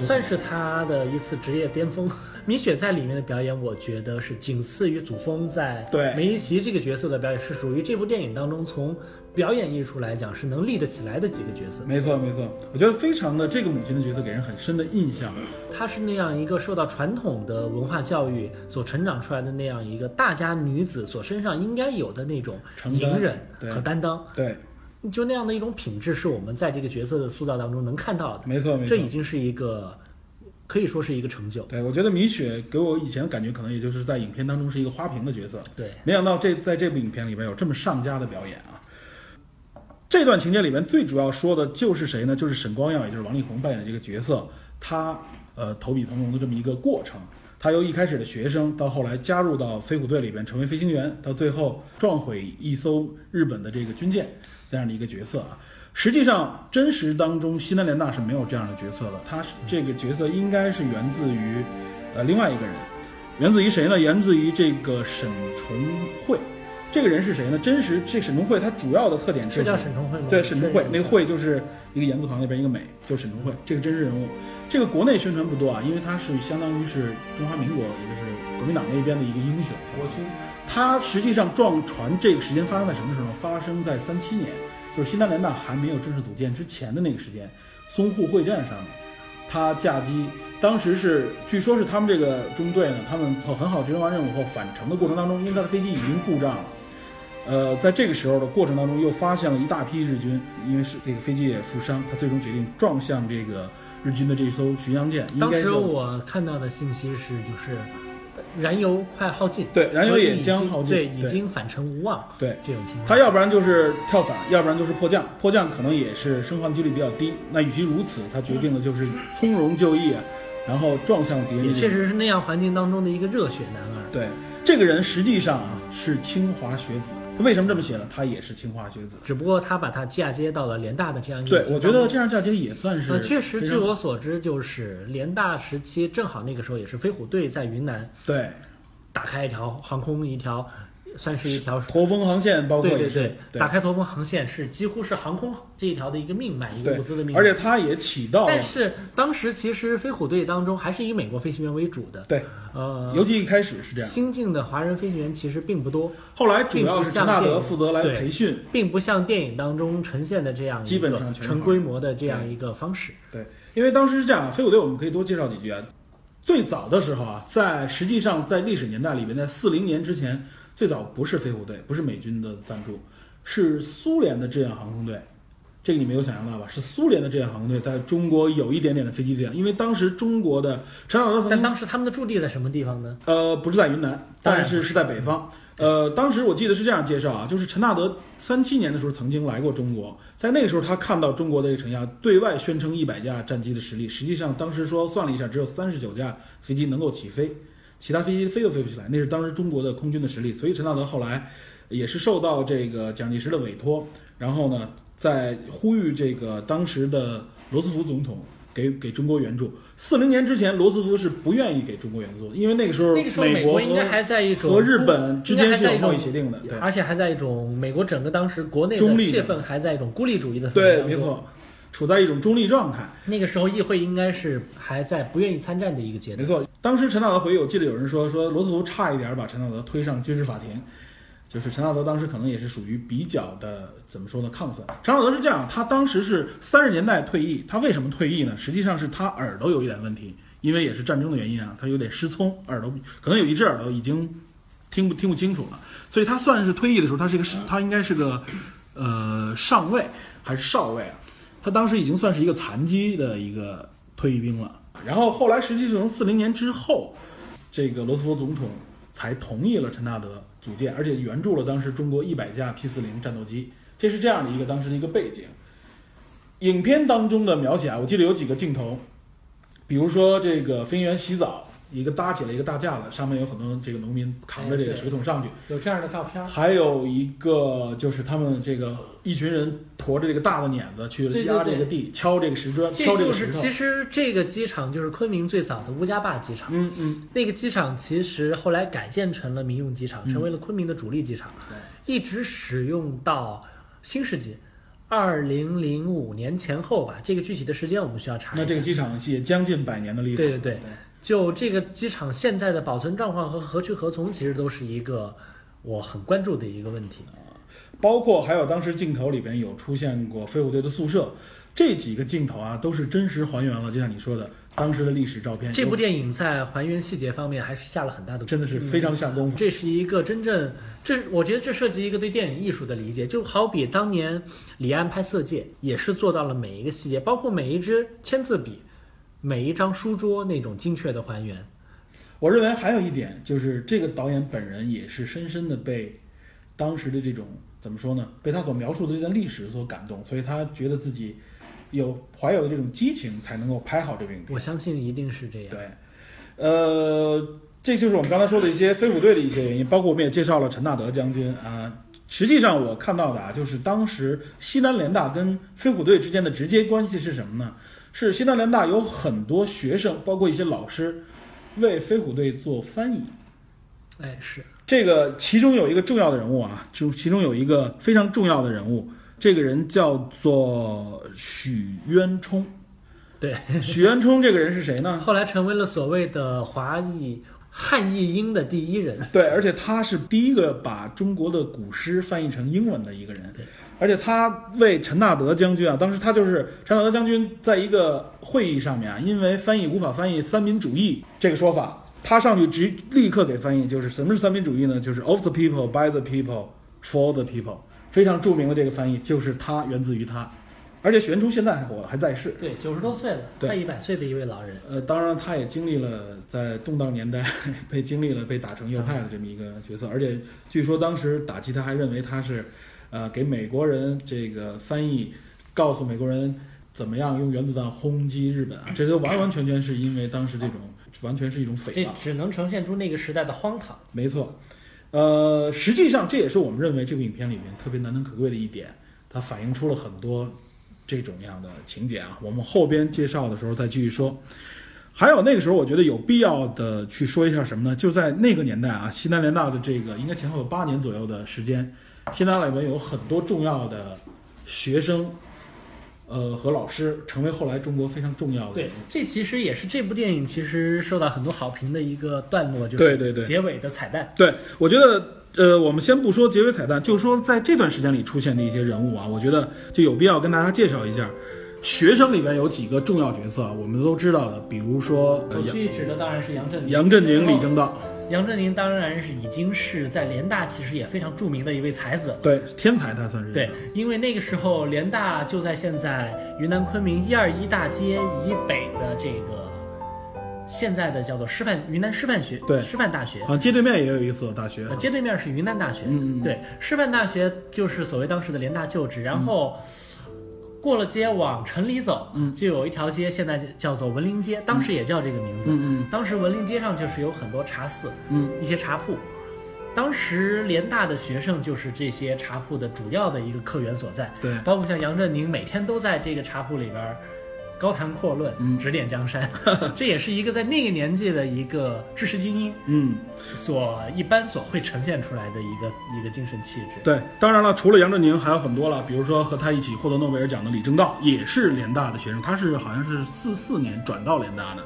算是他的一次职业巅峰。米雪在里面的表演，我觉得是仅次于祖峰在对梅贻琦这个角色的表演，是属于这部电影当中从表演艺术来讲是能立得起来的几个角色。没错没错，我觉得非常的这个母亲的角色给人很深的印象。她是那样一个受到传统的文化教育所成长出来的那样一个大家女子所身上应该有的那种隐忍和担当，对，就那样的一种品质，是我们在这个角色的塑造当中能看到的。没错没错这。已经是一个可以说是一个成就。对，我觉得米雪给我以前的感觉，可能也就是在影片当中是一个花瓶的角色，对，没想到这在这部影片里边有这么上佳的表演啊！这段情节里面最主要说的就是谁呢？就是沈光耀，也就是王力宏扮演的这个角色，他呃投笔从戎的这么一个过程。他由一开始的学生，到后来加入到飞虎队里边成为飞行员，到最后撞毁一艘日本的这个军舰，这样的一个角色啊。实际上，真实当中西南联大是没有这样的角色的，他是这个角色应该是源自于，呃，另外一个人，源自于谁呢？源自于这个沈重惠。这个人是谁呢？真实这沈从慧，他主要的特点是叫沈从慧吗？对，沈从慧，那个惠惠就是一个言字旁那边一个美，就是沈从慧，这个真实人物。这个国内宣传不多啊，因为他是相当于是中华民国，也就是国民党那边的一个英雄国军。他实际上撞船这个时间发生在什么时候？发生在三七年，就是西南联大还没有正式组建之前的那个时间，淞沪会战上面，他驾机，当时是据说是他们这个中队呢，他们很好执行完任务后返程的过程当中，因为他的飞机已经故障了。呃，在这个时候的过程当中，又发现了一大批日军，因为是这个飞机也负伤，他最终决定撞向这个日军的这艘巡洋舰。当时我看到的信息是，就是燃油快耗尽，对，燃油也将耗尽，对，已经返程无望，对这种情况。他要不然就是跳伞，要不然就是迫降，迫降可能也是生还几率比较低。那与其如此，他决定的就是从容就义，然后撞向敌人。也确实是那样环境当中的一个热血男儿。对，这个人实际上啊是清华学子。他为什么这么写呢？他也是清华学子，只不过他把他嫁接到了联大的这样一个。对，我觉得这样嫁接也算是。呃，确实，据我所知，就是联大时期，正好那个时候也是飞虎队在云南对打开一条航空一条。算是一条驼峰航线，包括对对对，打开驼峰航线是几乎是航空这一条的一个命脉，一个物资的命脉。而且它也起到。但是当时其实飞虎队当中还是以美国飞行员为主的。对，呃，尤其一开始是这样。新进的华人飞行员其实并不多。后来主要是陈纳德负责来培训，并不像电影当中呈现的这样基本上成规模的这样一个方式。对，因为当时是这样，飞虎队我们可以多介绍几句啊。最早的时候啊，在实际上在历史年代里面，在四零年之前。最早不是飞虎队，不是美军的赞助，是苏联的志愿航空队。这个你没有想象到吧？是苏联的志愿航空队在中国有一点点的飞机力量，因为当时中国的陈纳德，但当时他们的驻地在什么地方呢？呃，不是在云南，但是是在北方。呃，当时我记得是这样介绍啊，就是陈纳德三七年的时候曾经来过中国，在那个时候他看到中国的这个成像，对外宣称一百架战机的实力，实际上当时说算了一下，只有三十九架飞机能够起飞。其他飞机飞都飞不起来，那是当时中国的空军的实力。所以陈纳德后来也是受到这个蒋介石的委托，然后呢，在呼吁这个当时的罗斯福总统给给中国援助。四零年之前，罗斯福是不愿意给中国援助的，因为那个时候美国应该还在一种和日本之间是有贸易协定的，对，而且还在一种美国整个当时国内的气氛还在一种孤立主义的对，没错。处在一种中立状态。那个时候，议会应该是还在不愿意参战的一个阶段。没错，当时陈道德回忆，我记得有人说，说罗斯福差一点把陈道德推上军事法庭。就是陈道德当时可能也是属于比较的怎么说呢？亢奋。陈道德是这样，他当时是三十年代退役。他为什么退役呢？实际上是他耳朵有一点问题，因为也是战争的原因啊，他有点失聪，耳朵可能有一只耳朵已经听不听不清楚了。所以他算是退役的时候，他是一个他应该是个呃上尉还是少尉啊？他当时已经算是一个残疾的一个退役兵了，然后后来实际是从四零年之后，这个罗斯福总统才同意了陈纳德组建，而且援助了当时中国一百架 P 四零战斗机，这是这样的一个当时的一个背景。影片当中的描写啊，我记得有几个镜头，比如说这个飞行员洗澡。一个搭起了一个大架子，上面有很多这个农民扛着这个水桶上去，有这样的照片。还有一个就是他们这个一群人驮着这个大的碾子去压这个地，敲这个石砖，敲这个石头。其实这个机场就是昆明最早的乌家坝机场。嗯嗯。那个机场其实后来改建成了民用机场，成为了昆明的主力机场，一直使用到新世纪二零零五年前后吧。这个具体的时间我们需要查。那这个机场也将近百年的历史。对对对。就这个机场现在的保存状况和何去何从，其实都是一个我很关注的一个问题啊。包括还有当时镜头里边有出现过飞虎队的宿舍，这几个镜头啊都是真实还原了，就像你说的当时的历史照片。这部电影在还原细节方面还是下了很大的，真的是非常下功夫。这是一个真正，这我觉得这涉及一个对电影艺术的理解，就好比当年李安拍《色戒》，也是做到了每一个细节，包括每一支签字笔。每一张书桌那种精确的还原，我认为还有一点就是这个导演本人也是深深的被当时的这种怎么说呢？被他所描述的这段历史所感动，所以他觉得自己有怀有的这种激情，才能够拍好这部影片。我相信一定是这样。对，呃，这就是我们刚才说的一些飞虎队的一些原因，包括我们也介绍了陈纳德将军啊。实际上我看到的啊，就是当时西南联大跟飞虎队之间的直接关系是什么呢？是西南联大有很多学生，包括一些老师，为飞虎队做翻译。哎，是这个其中有一个重要的人物啊，就其中有一个非常重要的人物，这个人叫做许渊冲。对，许渊冲这个人是谁呢？后来成为了所谓的华裔汉译英的第一人。对，而且他是第一个把中国的古诗翻译成英文的一个人。对，而且他为陈纳德将军啊，当时他就是陈纳德将军在一个会议上面啊，因为翻译无法翻译三民主义这个说法，他上去直立刻给翻译，就是什么是三民主义呢？就是 of the people, by the people, for the people，非常著名的这个翻译就是他，源自于他。而且许渊冲现在还活，还在世。对，九十多岁了，对快一百岁的一位老人。呃，当然，他也经历了在动荡年代 被经历了被打成右派的这么一个角色，而且据说当时打击他还认为他是，呃，给美国人这个翻译，告诉美国人怎么样用原子弹轰击日本啊，这都完完全全是因为当时这种完全是一种诽这谤。只能呈现出那个时代的荒唐。没错，呃，实际上这也是我们认为这部影片里面特别难能可贵的一点，它反映出了很多这种样的情节啊。我们后边介绍的时候再继续说。还有那个时候，我觉得有必要的去说一下什么呢？就在那个年代啊，西南联大的这个应该前后有八年左右的时间，西南里面有很多重要的学生，呃和老师，成为后来中国非常重要的对。，这其实也是这部电影其实受到很多好评的一个段落，就是对对对结尾的彩蛋。对，我觉得，呃，我们先不说结尾彩蛋，就说在这段时间里出现的一些人物啊，我觉得就有必要跟大家介绍一下。学生里边有几个重要角色啊，我们都知道的，比如说呃杨首屈一指的当然是杨振宁。杨振宁、李政道，杨振宁当然是已经是在联大其实也非常著名的一位才子。对，天才他算是。对，因为那个时候联大就在现在云南昆明一二一大街以北的这个现在的叫做师范云南师范学对师范大学。啊，街对面也有一所大学呃，，街对面是云南大学，嗯嗯对，师范大学就是所谓当时的联大旧址，然后过了街往城里走，嗯。就有一条街，现在叫做文林街，当时也叫这个名字。嗯当时文林街上就是有很多茶肆，嗯。一些茶铺。当时联大的学生就是这些茶铺的主要的一个客源所在，对，包括像杨振宁每天都在这个茶铺里边儿高谈阔论，嗯指点江山，这也是一个在那个年纪的一个知识精英嗯，所一般所会呈现出来的一个一个精神气质。对。当然了，除了杨振宁，还有很多了，比如说和他一起获得诺贝尔奖的李政道，也是联大的学生，他是好像是四四年转到联大的。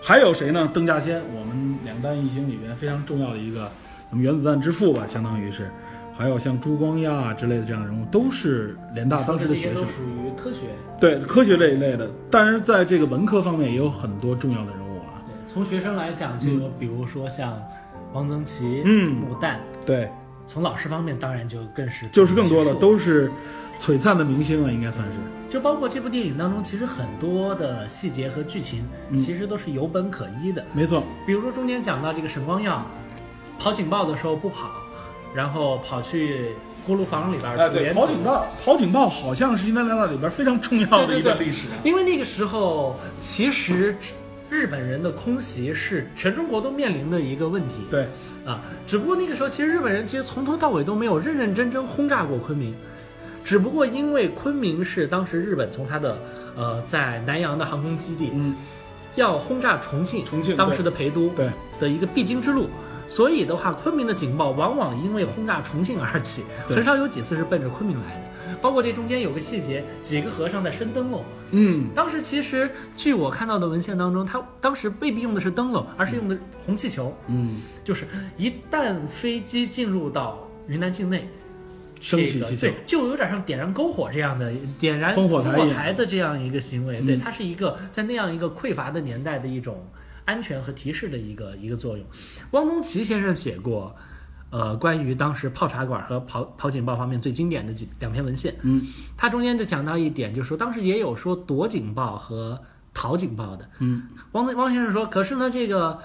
还有谁呢？邓稼先，我们两弹一星里边非常重要的一个，什么原子弹之父吧，相当于是。还有像朱光亚啊之类的这样的人物，都是联大当时的学生。属于科学。对科学这一类的，但是在这个文科方面也有很多重要的人物啊。对，从学生来讲，就有比如说像汪曾祺、嗯穆旦。对，从老师方面，当然就更是就是更多的都是璀璨的明星了，应该算是。就包括这部电影当中，其实很多的细节和剧情，嗯其实都是有本可依的。没错，比如说中间讲到这个沈光耀跑警报的时候不跑，然后跑去锅炉房里边哎，对，煮莲子跑警道，跑警道好像是西南联大里边非常重要的一段历史。因为那个时候其实日本人的空袭是全中国都面临的一个问题对，啊，只不过那个时候其实日本人其实从头到尾都没有认认真真轰炸过昆明。只不过因为昆明是当时日本从它的呃在南洋的航空基地，嗯，要轰炸重庆，重庆当时的陪都对的一个必经之路。所以的话，昆明的警报往往因为轰炸重庆而起，很少有几次是奔着昆明来的。包括这中间有个细节，几个和尚在升灯笼。嗯，当时其实据我看到的文献当中，他当时未必用的是灯笼，而是用的红气球。嗯，就是一旦飞机进入到云南境内，升起气球这个对，，就有点像点燃篝火这样的点燃烽火台的这样一个行为。嗯对，它是一个在那样一个匮乏的年代的一种安全和提示的一个一个作用。汪曾祺先生写过。呃，关于当时泡茶馆和跑跑警报方面最经典的几两篇文献，嗯，他中间就讲到一点，就是说当时也有说躲警报和逃警报的，嗯，汪汪先生说，可是呢，这个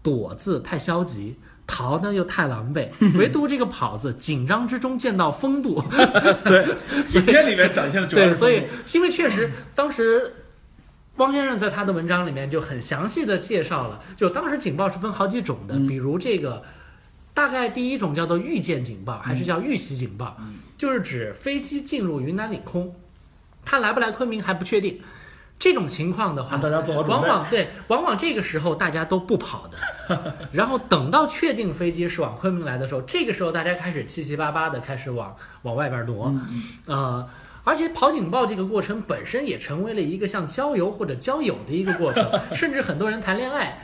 躲字太消极。逃呢又太狼狈，唯独这个跑字，紧张之中见到风度。对，影片里面展现的主要对，所以因为确实当时汪先生在他的文章里面就很详细的介绍了，就当时警报是分好几种的，嗯比如这个大概第一种叫做预见警报，还是叫预袭警报，就是指飞机进入云南领空，它来不来昆明还不确定。这种情况的话，大家做好准往备。往对，往往这个时候大家都不跑的，然后等到确定飞机是往昆明来的时候，这个时候大家开始七七八八的开始往往外边挪，嗯呃，而且跑警报这个过程本身也成为了一个像郊游或者交友的一个过程，甚至很多人谈恋爱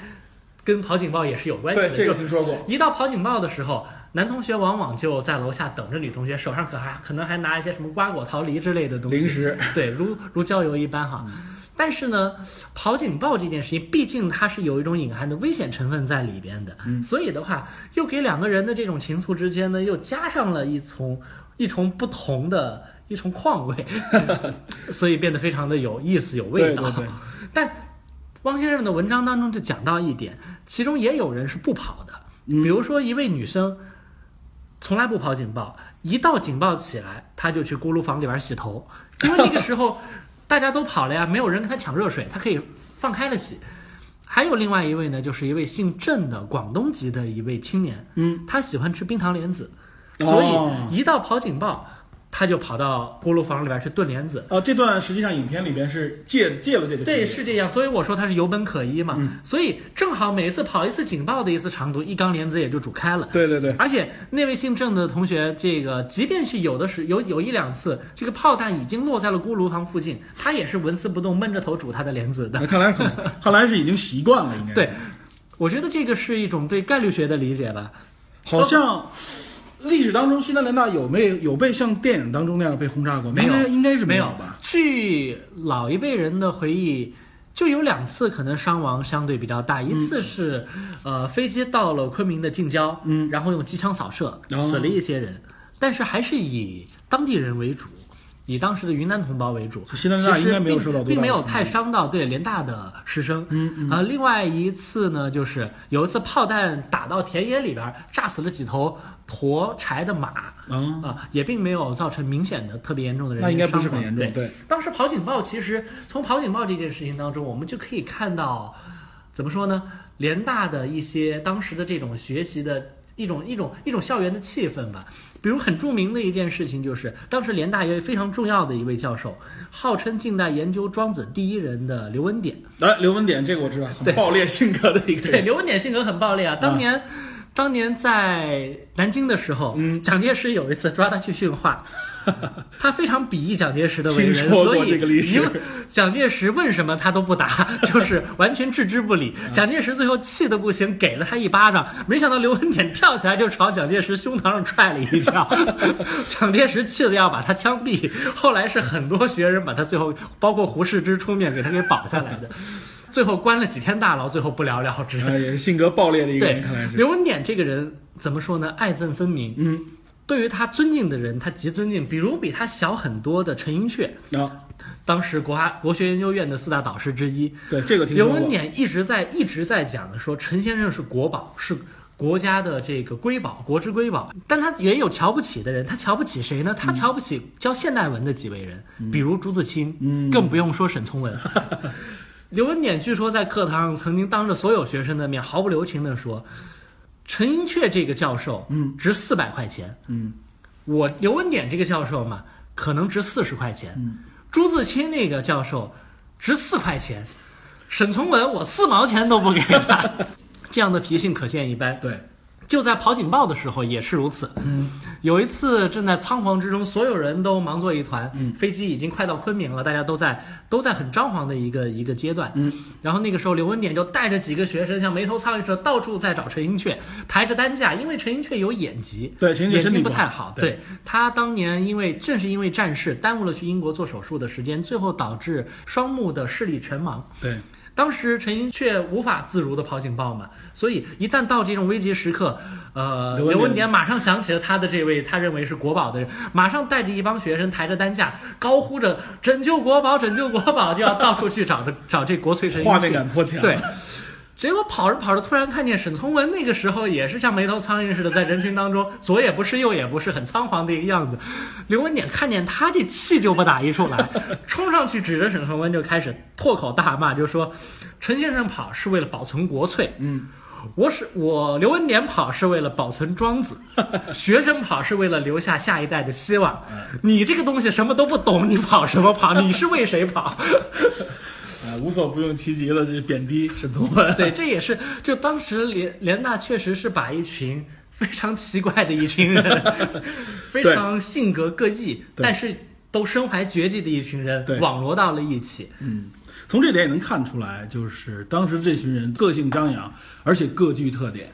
跟跑警报也是有关系的。对，这个听说过。一到跑警报的时候，男同学往往就在楼下等着女同学，手上可还可能还拿一些什么瓜果桃梨之类的东西，零食，对，如如郊游一般哈。但是呢，跑警报这件事情，毕竟它是有一种隐含的危险成分在里边的，所以的话，又给两个人的这种情愫之间呢，又加上了一重一重不同的一重况味，所以变得非常的有意思、有味道。对对对，但汪先生的文章当中就讲到一点，其中也有人是不跑的，嗯。比如说一位女生从来不跑警报，一到警报起来，她就去锅炉房里边洗头，因为那个时候 大家都跑了呀，没有人跟她抢热水，她可以放开了洗。还有另外一位呢，就是一位姓郑的广东籍的一位青年，嗯，他喜欢吃冰糖莲子，哦。所以一到跑警报，他就跑到锅炉房里边去炖莲子。呃，这段实际上影片里边是借借了这个对，是这样，所以我说它是有本可依嘛。嗯所以正好每一次跑一次警报的一次长途，一缸莲子也就煮开了。对对对，而且那位姓郑的同学，这个即便是有的是有有一两次，这个炮弹已经落在了锅炉房附近，他也是纹丝不动，闷着头煮他的莲子的。那看来很，看来是已经习惯了，应该对，我觉得这个是一种对概率学的理解吧。好像历史当中西南联大有没有有被像电影当中那样被轰炸过？没有应该应该是没有吧？据老一辈人的回忆，就有两次可能伤亡相对比较大，一次是，呃，飞机到了昆明的近郊，嗯，然后用机枪扫射，哦死了一些人，但是还是以当地人为主。以当时的云南同胞为主，西南大其实应该没有并受到并没有太伤到对联大的师生。嗯嗯呃，另外一次呢，就是有一次炮弹打到田野里边，炸死了几头驮柴的马，啊，啊，也并没有造成明显的特别严重的人员那应该不是很严重，对，当时跑警报，其实从跑警报这件事情当中，我们就可以看到，怎么说呢？联大的一些当时的这种学习的一种一种一种校园的气氛吧。比如很著名的一件事情，就是当时联大一位非常重要的一位教授，号称近代研究庄子第一人的刘文典。哎，刘文典这个我知道，很对暴烈性格的一个对，刘文典性格很暴烈啊。当年，当年在南京的时候，嗯蒋介石有一次抓他去训话，他非常鄙夷蒋介石的为人，所以蒋介石问什么他都不答，就是完全置之不理。嗯蒋介石最后气得不行，给了他一巴掌，没想到刘文典跳起来就朝蒋介石胸膛上踹了一脚，蒋介石气得要把他枪毙。后来是很多学人把他最后，包括胡适之出面给他给保下来的。最后关了几天大牢，最后不了了之。啊，也是性格暴烈的一个人，看来是，刘文典这个人怎么说呢？爱憎分明。嗯，对于他尊敬的人，他极尊敬。比如比他小很多的陈寅恪，啊，当时国华国学研究院的四大导师之一。对这个听刘，文典一直在一直在讲的说，陈先生是国宝，是国家的这个瑰宝，国之瑰宝。但他也有瞧不起的人，他瞧不起谁呢？他瞧不起教现代文的几位人，比如朱自清，嗯更不用说沈从文。刘文典据说在课堂上曾经当着所有学生的面毫不留情地说：“陈寅恪这个教授，嗯，值四百块钱，嗯，我刘文典这个教授嘛，可能值四十块钱，嗯，朱自清那个教授值四块钱，沈从文我四毛钱都不给他，这样的脾性可见一斑。对，就在跑警报的时候也是如此。嗯，有一次正在仓皇之中，所有人都忙作一团，嗯飞机已经快到昆明了，大家都在都在很张狂的一个一个阶段。嗯，然后那个时候刘文典就带着几个学生，像没头苍蝇似的到处在找陈寅恪，抬着担架，因为陈寅恪有眼疾。对，陈寅恪眼睛身体不太好，对对他当年因为正是因为战事耽误了去英国做手术的时间，最后导致双目的视力全盲。对，当时陈寅恪无法自如的跑警报嘛，所以一旦到这种危急时刻，呃，刘文典马上想起了他的这位他认为是国宝的人，马上带着一帮学生抬着担架，高呼着拯救国宝，拯救国宝，就要到处去找着找这国粹陈寅恪。画面感颇强，对。结果跑着跑着，突然看见沈从文那个时候也是像没头苍蝇似的，在人群当中左也不是右也不是，很仓皇的一个样子。刘文典看见他，这气就不打一处来，冲上去指着沈从文就开始破口大骂，就说：“陈先生跑是为了保存国粹，嗯，我是我刘文典跑是为了保存庄子，学生跑是为了留下下一代的希望。你这个东西什么都不懂，你跑什么跑？你是为谁跑？呃，无所不用其极的这贬低沈从文。对，这也是就当时联联大确实是把一群非常奇怪的一群人，非常性格各异，但是都身怀绝技的一群人对网罗到了一起。嗯，从这点也能看出来，就是当时这群人个性张扬，而且各具特点。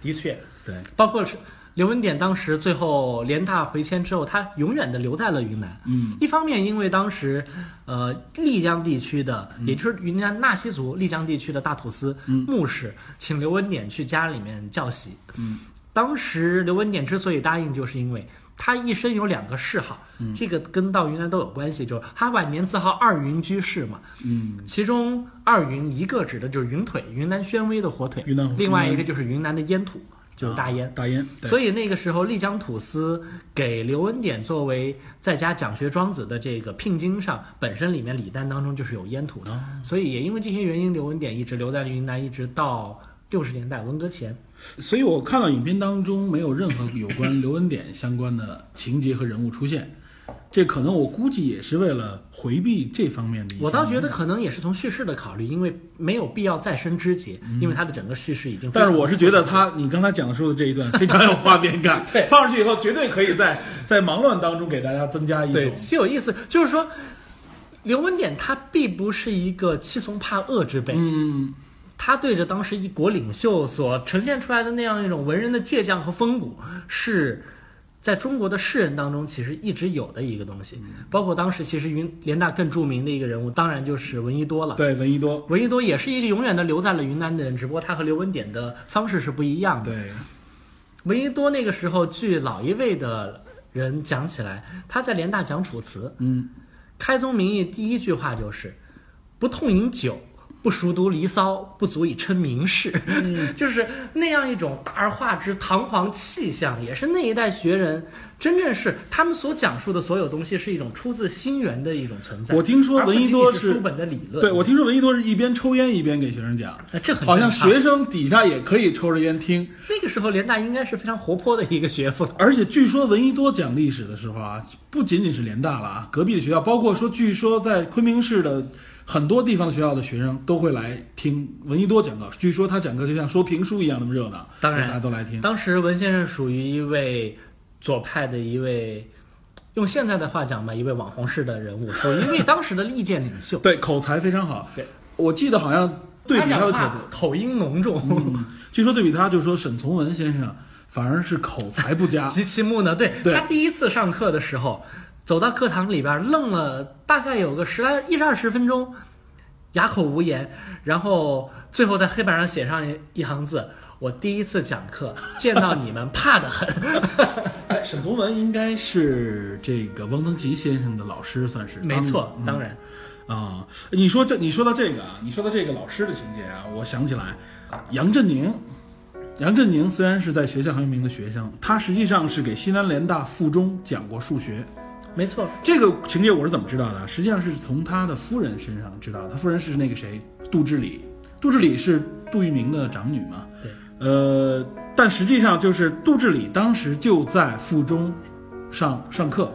的确，对，包括是刘文典当时最后联大回迁之后，他永远的留在了云南。嗯，一方面因为当时，呃，丽江地区的，也就是云南纳西族丽江地区的大土司、牧师，请刘文典去家里面教习。嗯，当时刘文典之所以答应，就是因为他一生有两个谥号，这个跟到云南都有关系，就是他晚年自号二云居士嘛。嗯，其中二云一个指的就是云腿，云南宣威的火腿；云南另外一个就是云南的烟土，就是大烟。大烟。所以那个时候，丽江土司给刘文典作为在家讲学庄子的这个聘金上，本身里面礼单当中就是有烟土的。哦所以也因为这些原因，刘文典一直留在了云南，一直到六十年代文革前。所以我看到影片当中没有任何有关刘文典相关的情节和人物出现，这可能我估计也是为了回避这方面的一些。我倒觉得可能也是从叙事的考虑，因为没有必要再生枝节，因为它的整个叙事已经但是我是觉得他，你刚才讲述的这一段非常有画面感，对放上去以后绝对可以在在忙乱当中给大家增加一种对极有意思，就是说。刘文典他并不是一个欺从怕恶之辈，嗯，他对着当时一国领袖所呈现出来的那样一种文人的倔强和风骨，是在中国的士人当中其实一直有的一个东西。包括当时其实云联大更著名的一个人物，当然就是闻一多了。对，闻一多，闻一多也是一个永远的留在了云南的人，只不过他和刘文典的方式是不一样的。对，闻一多那个时候，据老一辈的人讲起来，他在联大讲《楚辞》，嗯，开宗明义第一句话就是“不痛饮酒，不熟读《离骚》，不足以称名士”，就是那样一种大而化之、堂皇气象，也是那一代学人真正是他们所讲述的所有东西是一种出自心源的一种存在。我听说闻一多是书本的理论，对我听说闻一多是一边抽烟一边给学生讲，呃这很好像学生底下也可以抽着烟听，那个时候联大应该是非常活泼的一个学风。而且据说闻一多讲历史的时候啊，不仅仅是联大了啊，隔壁的学校，包括说，据说在昆明市的很多地方的学校的学生都会来听闻一多讲课。据说他讲课就像说评书一样那么热闹，当然大家都来听。当时文先生属于一位左派的一位，用现在的话讲吧，一位网红式的人物，属于一位当时的意见领袖。对，口才非常好。对，我记得好像对比他的口口音浓重，嗯，据说对比他，就说沈从文先生反而是口才不佳。极其木讷。对对他第一次上课的时候，走到课堂里边愣了大概有个十来一二十分钟，哑口无言，然后最后在黑板上写上一一行字。我第一次讲课，见到你们怕得很。哎，沈从文应该是这个汪曾祺先生的老师，算是。没错，嗯当然，啊，你说这，你说到这个啊，你说到这个老师的情节啊，我想起来，杨振宁，杨振宁虽然是在学校很有名的学生，他实际上是给西南联大附中讲过数学。没错，这个情节我是怎么知道的？实际上是从他的夫人身上知道的。他夫人是那个谁，杜志礼。杜志礼是杜聿明的长女嘛？对。呃，但实际上就是杜志礼当时就在附中上上课，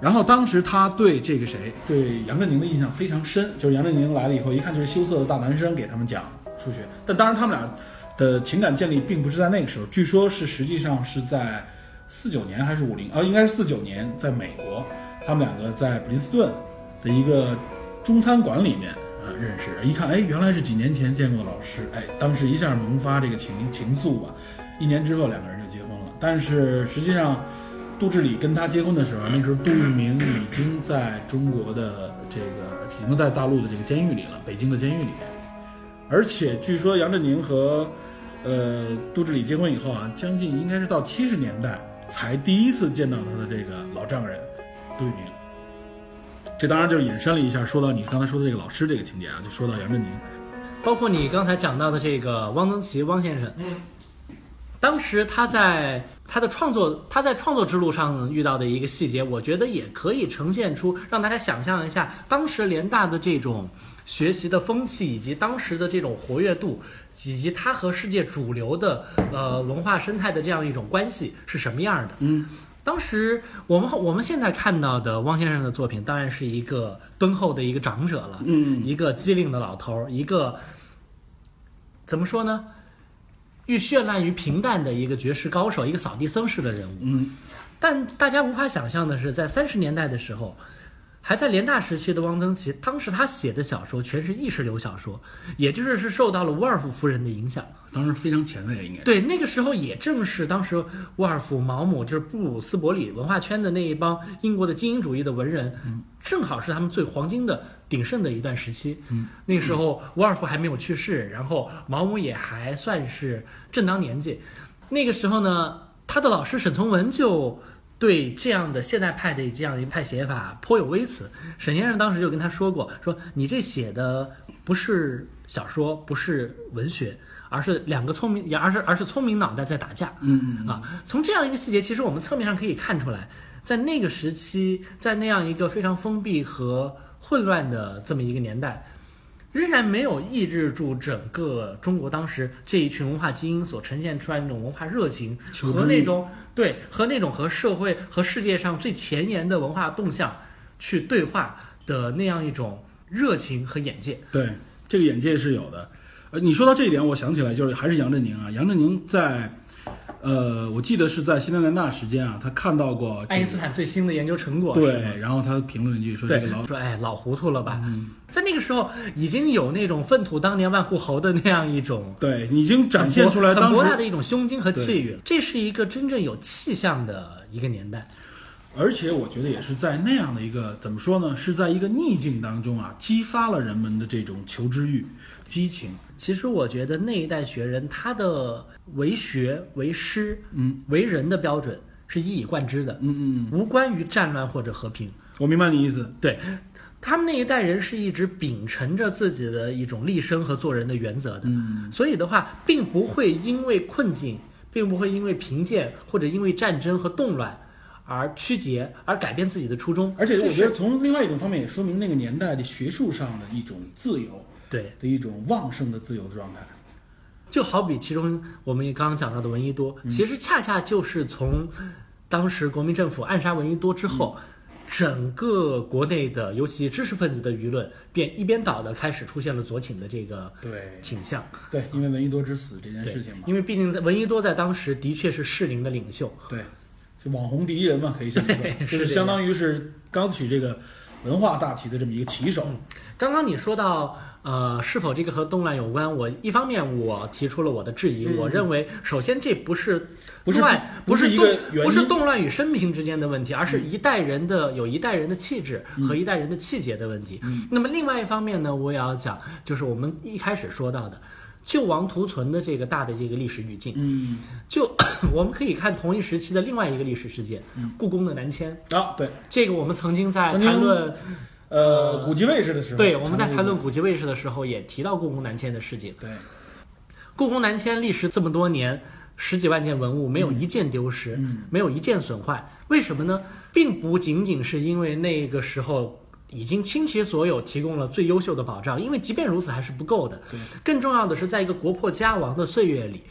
然后当时他对这个谁，对杨振宁的印象非常深，就是杨振宁来了以后，一看就是羞涩的大男生，给他们讲数学。但当然他们俩的情感建立并不是在那个时候，据说是实际上是在四九年还是五零，啊，应该是四九年，在美国，他们两个在普林斯顿的一个中餐馆里面。啊，认识一看，哎，原来是几年前见过的老师，哎，当时一下萌发这个情情愫吧。一年之后，两个人就结婚了。但是实际上，杜志礼跟他结婚的时候，那时候杜聿明已经在中国的这个，已经在大陆的这个监狱里了，北京的监狱里面。而且据说杨振宁和呃杜志礼结婚以后啊，将近应该是到七十年代才第一次见到他的这个老丈人杜聿明。这当然就是引申了一下，说到你刚才说的这个老师这个情节啊，就说到杨振宁。包括你刚才讲到的这个汪曾祺汪先生，当时他在他的创作，他在创作之路上遇到的一个细节，我觉得也可以呈现出，让大家想象一下当时联大的这种学习的风气，以及当时的这种活跃度，以及它和世界主流的呃文化生态的这样一种关系是什么样的。嗯，当时我们我们现在看到的汪先生的作品，当然是一个敦厚的一个长者了，嗯一个机灵的老头儿，一个怎么说呢？愈绚烂于平淡的一个绝世高手，一个扫地僧式的人物。嗯但大家无法想象的是，在三十年代的时候，还在联大时期的汪曾祺，当时他写的小说全是意识流小说，也就是是受到了沃尔夫夫人的影响。当时非常前卫，应该。对，那个时候也正是当时沃尔夫、毛姆，就是布鲁斯伯里文化圈的那一帮英国的精英主义的文人，正好是他们最黄金的鼎盛的一段时期。嗯，那个时候沃尔夫还没有去世，然后毛姆也还算是正当年纪。那个时候呢，他的老师沈从文就对这样的现代派的这样一派写法颇有微词。沈先生当时就跟他说过，说你这写的不是小说，不是文学，而是两个聪明，也而是而是聪明脑袋在打架。嗯嗯啊，从这样一个细节，其实我们侧面上可以看出来，在那个时期，在那样一个非常封闭和混乱的这么一个年代，仍然没有抑制住整个中国当时这一群文化精英所呈现出来的那种文化热情和那种对和那种和社会和世界上最前沿的文化动向去对话的那样一种热情和眼界。对，这个眼界是有的。呃，你说到这一点，我想起来就是还是杨振宁啊，杨振宁在，呃，我记得是在新南联大时间啊，他看到过这个爱因斯坦最新的研究成果，对，然后他评论一句说这对个老，说哎老糊涂了吧？在那个时候已经有那种粪土当年万户侯的那样一种对已经展现出来很当时，博大的一种胸襟和气宇，这是一个真正有气象的一个年代。而且我觉得也是在那样的一个怎么说呢，是在一个逆境当中啊，激发了人们的这种求知欲、激情。其实我觉得那一代学人他的为学、为师、嗯为人的标准是一以贯之的，嗯嗯，嗯无关于战乱或者和平。我明白你意思。对他们那一代人是一直秉承着自己的一种立身和做人的原则的，嗯所以的话，并不会因为困境，并不会因为贫贱或者因为战争和动乱而曲解，而改变自己的初衷。而且我觉得从另外一种方面也说明那个年代的学术上的一种自由对，的一种旺盛的自由状态。就好比其中我们也刚刚讲到的闻一多，其实恰恰就是从当时国民政府暗杀闻一多之后。整个国内的，尤其知识分子的舆论，便一边倒的开始出现了左倾的这个对倾向。对，因为闻一多之死这件事情嘛，因为毕竟在闻一多在当时的确是适龄的领袖，对，是网红第一人嘛，可以 这么说，就是相当于是刚取这个文化大旗的这么一个旗手。刚刚你说到，呃，是否这个和动乱有关？我一方面我提出了我的质疑，嗯我认为首先这不是不是乱，不是一个不是动乱与生平之间的问题，而是一代人的有一代人的气质和一代人的气节的问题。嗯那么另外一方面呢，我也要讲，就是我们一开始说到的救亡图存的这个大的这个历史语境，嗯，就 我们可以看同一时期的另外一个历史事件，嗯故宫的南迁。啊，对，这个我们曾经在谈论。呃，古籍卫士的时候，对，我们在谈论古籍卫士的时候，也提到故宫南迁的事情。对，故宫南迁历时这么多年，十几万件文物没有一件丢失，嗯没有一件损坏，为什么呢？并不仅仅是因为那个时候已经倾其所有提供了最优秀的保障，因为即便如此还是不够的。对，更重要的是，在一个国破家亡的岁月里，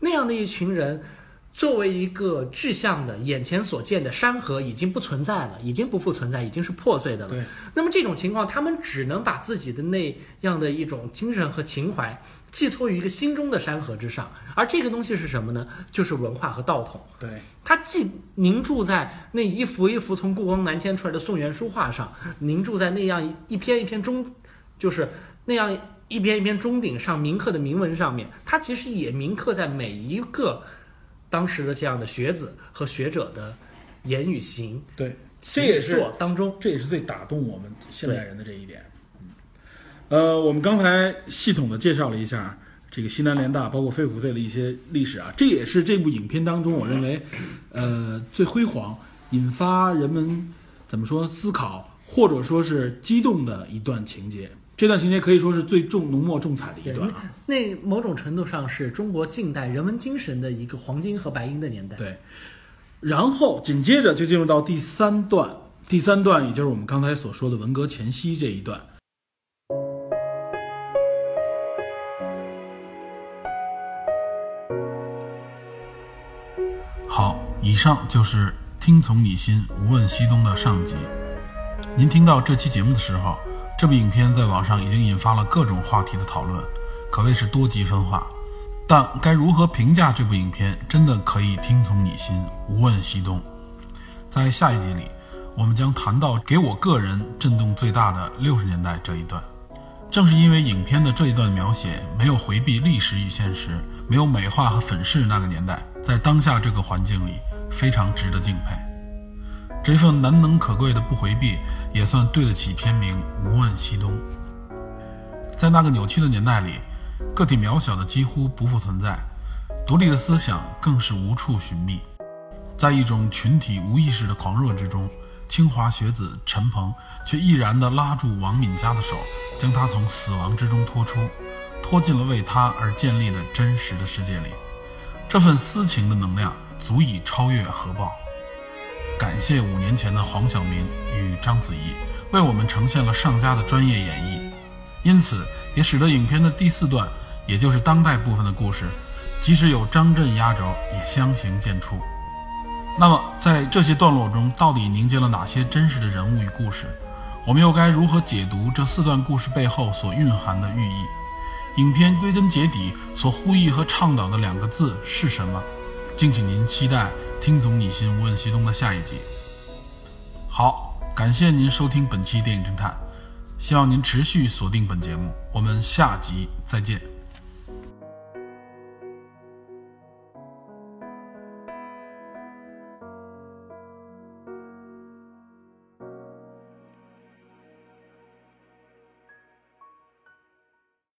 那样的一群人。作为一个具象的、眼前所见的山河，已经不存在了，已经不复存在，已经是破碎的了。对，那么这种情况，他们只能把自己的那样的一种精神和情怀寄托于一个心中的山河之上，而这个东西是什么呢？就是文化和道统。对，它既凝注在那一幅一幅从故宫南迁出来的宋元书画上，凝注在那样一篇一篇中，就是那样一篇一篇钟鼎上铭刻的铭文上面，它其实也铭刻在每一个当时的这样的学子和学者的言语行、对，这也是做当中。这也是最打动我们现代人的这一点。嗯，呃，我们刚才系统的介绍了一下这个西南联大，包括飞虎队的一些历史啊，这也是这部影片当中我认为，呃，最辉煌、引发人们怎么说思考，或者说是激动的一段情节。这段情节可以说是最重浓墨重彩的一段啊。，那某种程度上是中国近代人文精神的一个黄金和白银的年代。对，然后紧接着就进入到第三段，第三段也就是我们刚才所说的文革前夕这一段。好，以上就是听从你心，无问西东的上集。您听到这期节目的时候，这部影片在网上已经引发了各种话题的讨论，可谓是多极分化。但该如何评价这部影片，真的可以听从你心，无问西东。在下一集里，我们将谈到给我个人震动最大的六十年代这一段。正是因为影片的这一段描写没有回避历史与现实，没有美化和粉饰那个年代，在当下这个环境里，非常值得敬佩。这份难能可贵的不回避，也算对得起片名《无问西东》。在那个扭曲的年代里，个体渺小的几乎不复存在，独立的思想更是无处寻觅。在一种群体无意识的狂热之中，清华学子陈鹏却毅然地拉住王敏佳的手，将她从死亡之中拖出，拖进了为她而建立的真实的世界里。这份私情的能量足以超越核爆。感谢五年前的黄晓明与章子怡为我们呈现了上佳的专业演绎，因此也使得影片的第四段，也就是当代部分的故事，即使有张震压轴，也相形见绌。那么，在这些段落中，到底凝结了哪些真实的人物与故事？我们又该如何解读这四段故事背后所蕴含的寓意？影片归根结底所呼吁和倡导的两个字是什么？敬请您期待《听从你心，无问西东》的下一集。好，感谢您收听本期电影侦探，希望您持续锁定本节目，我们下集再见。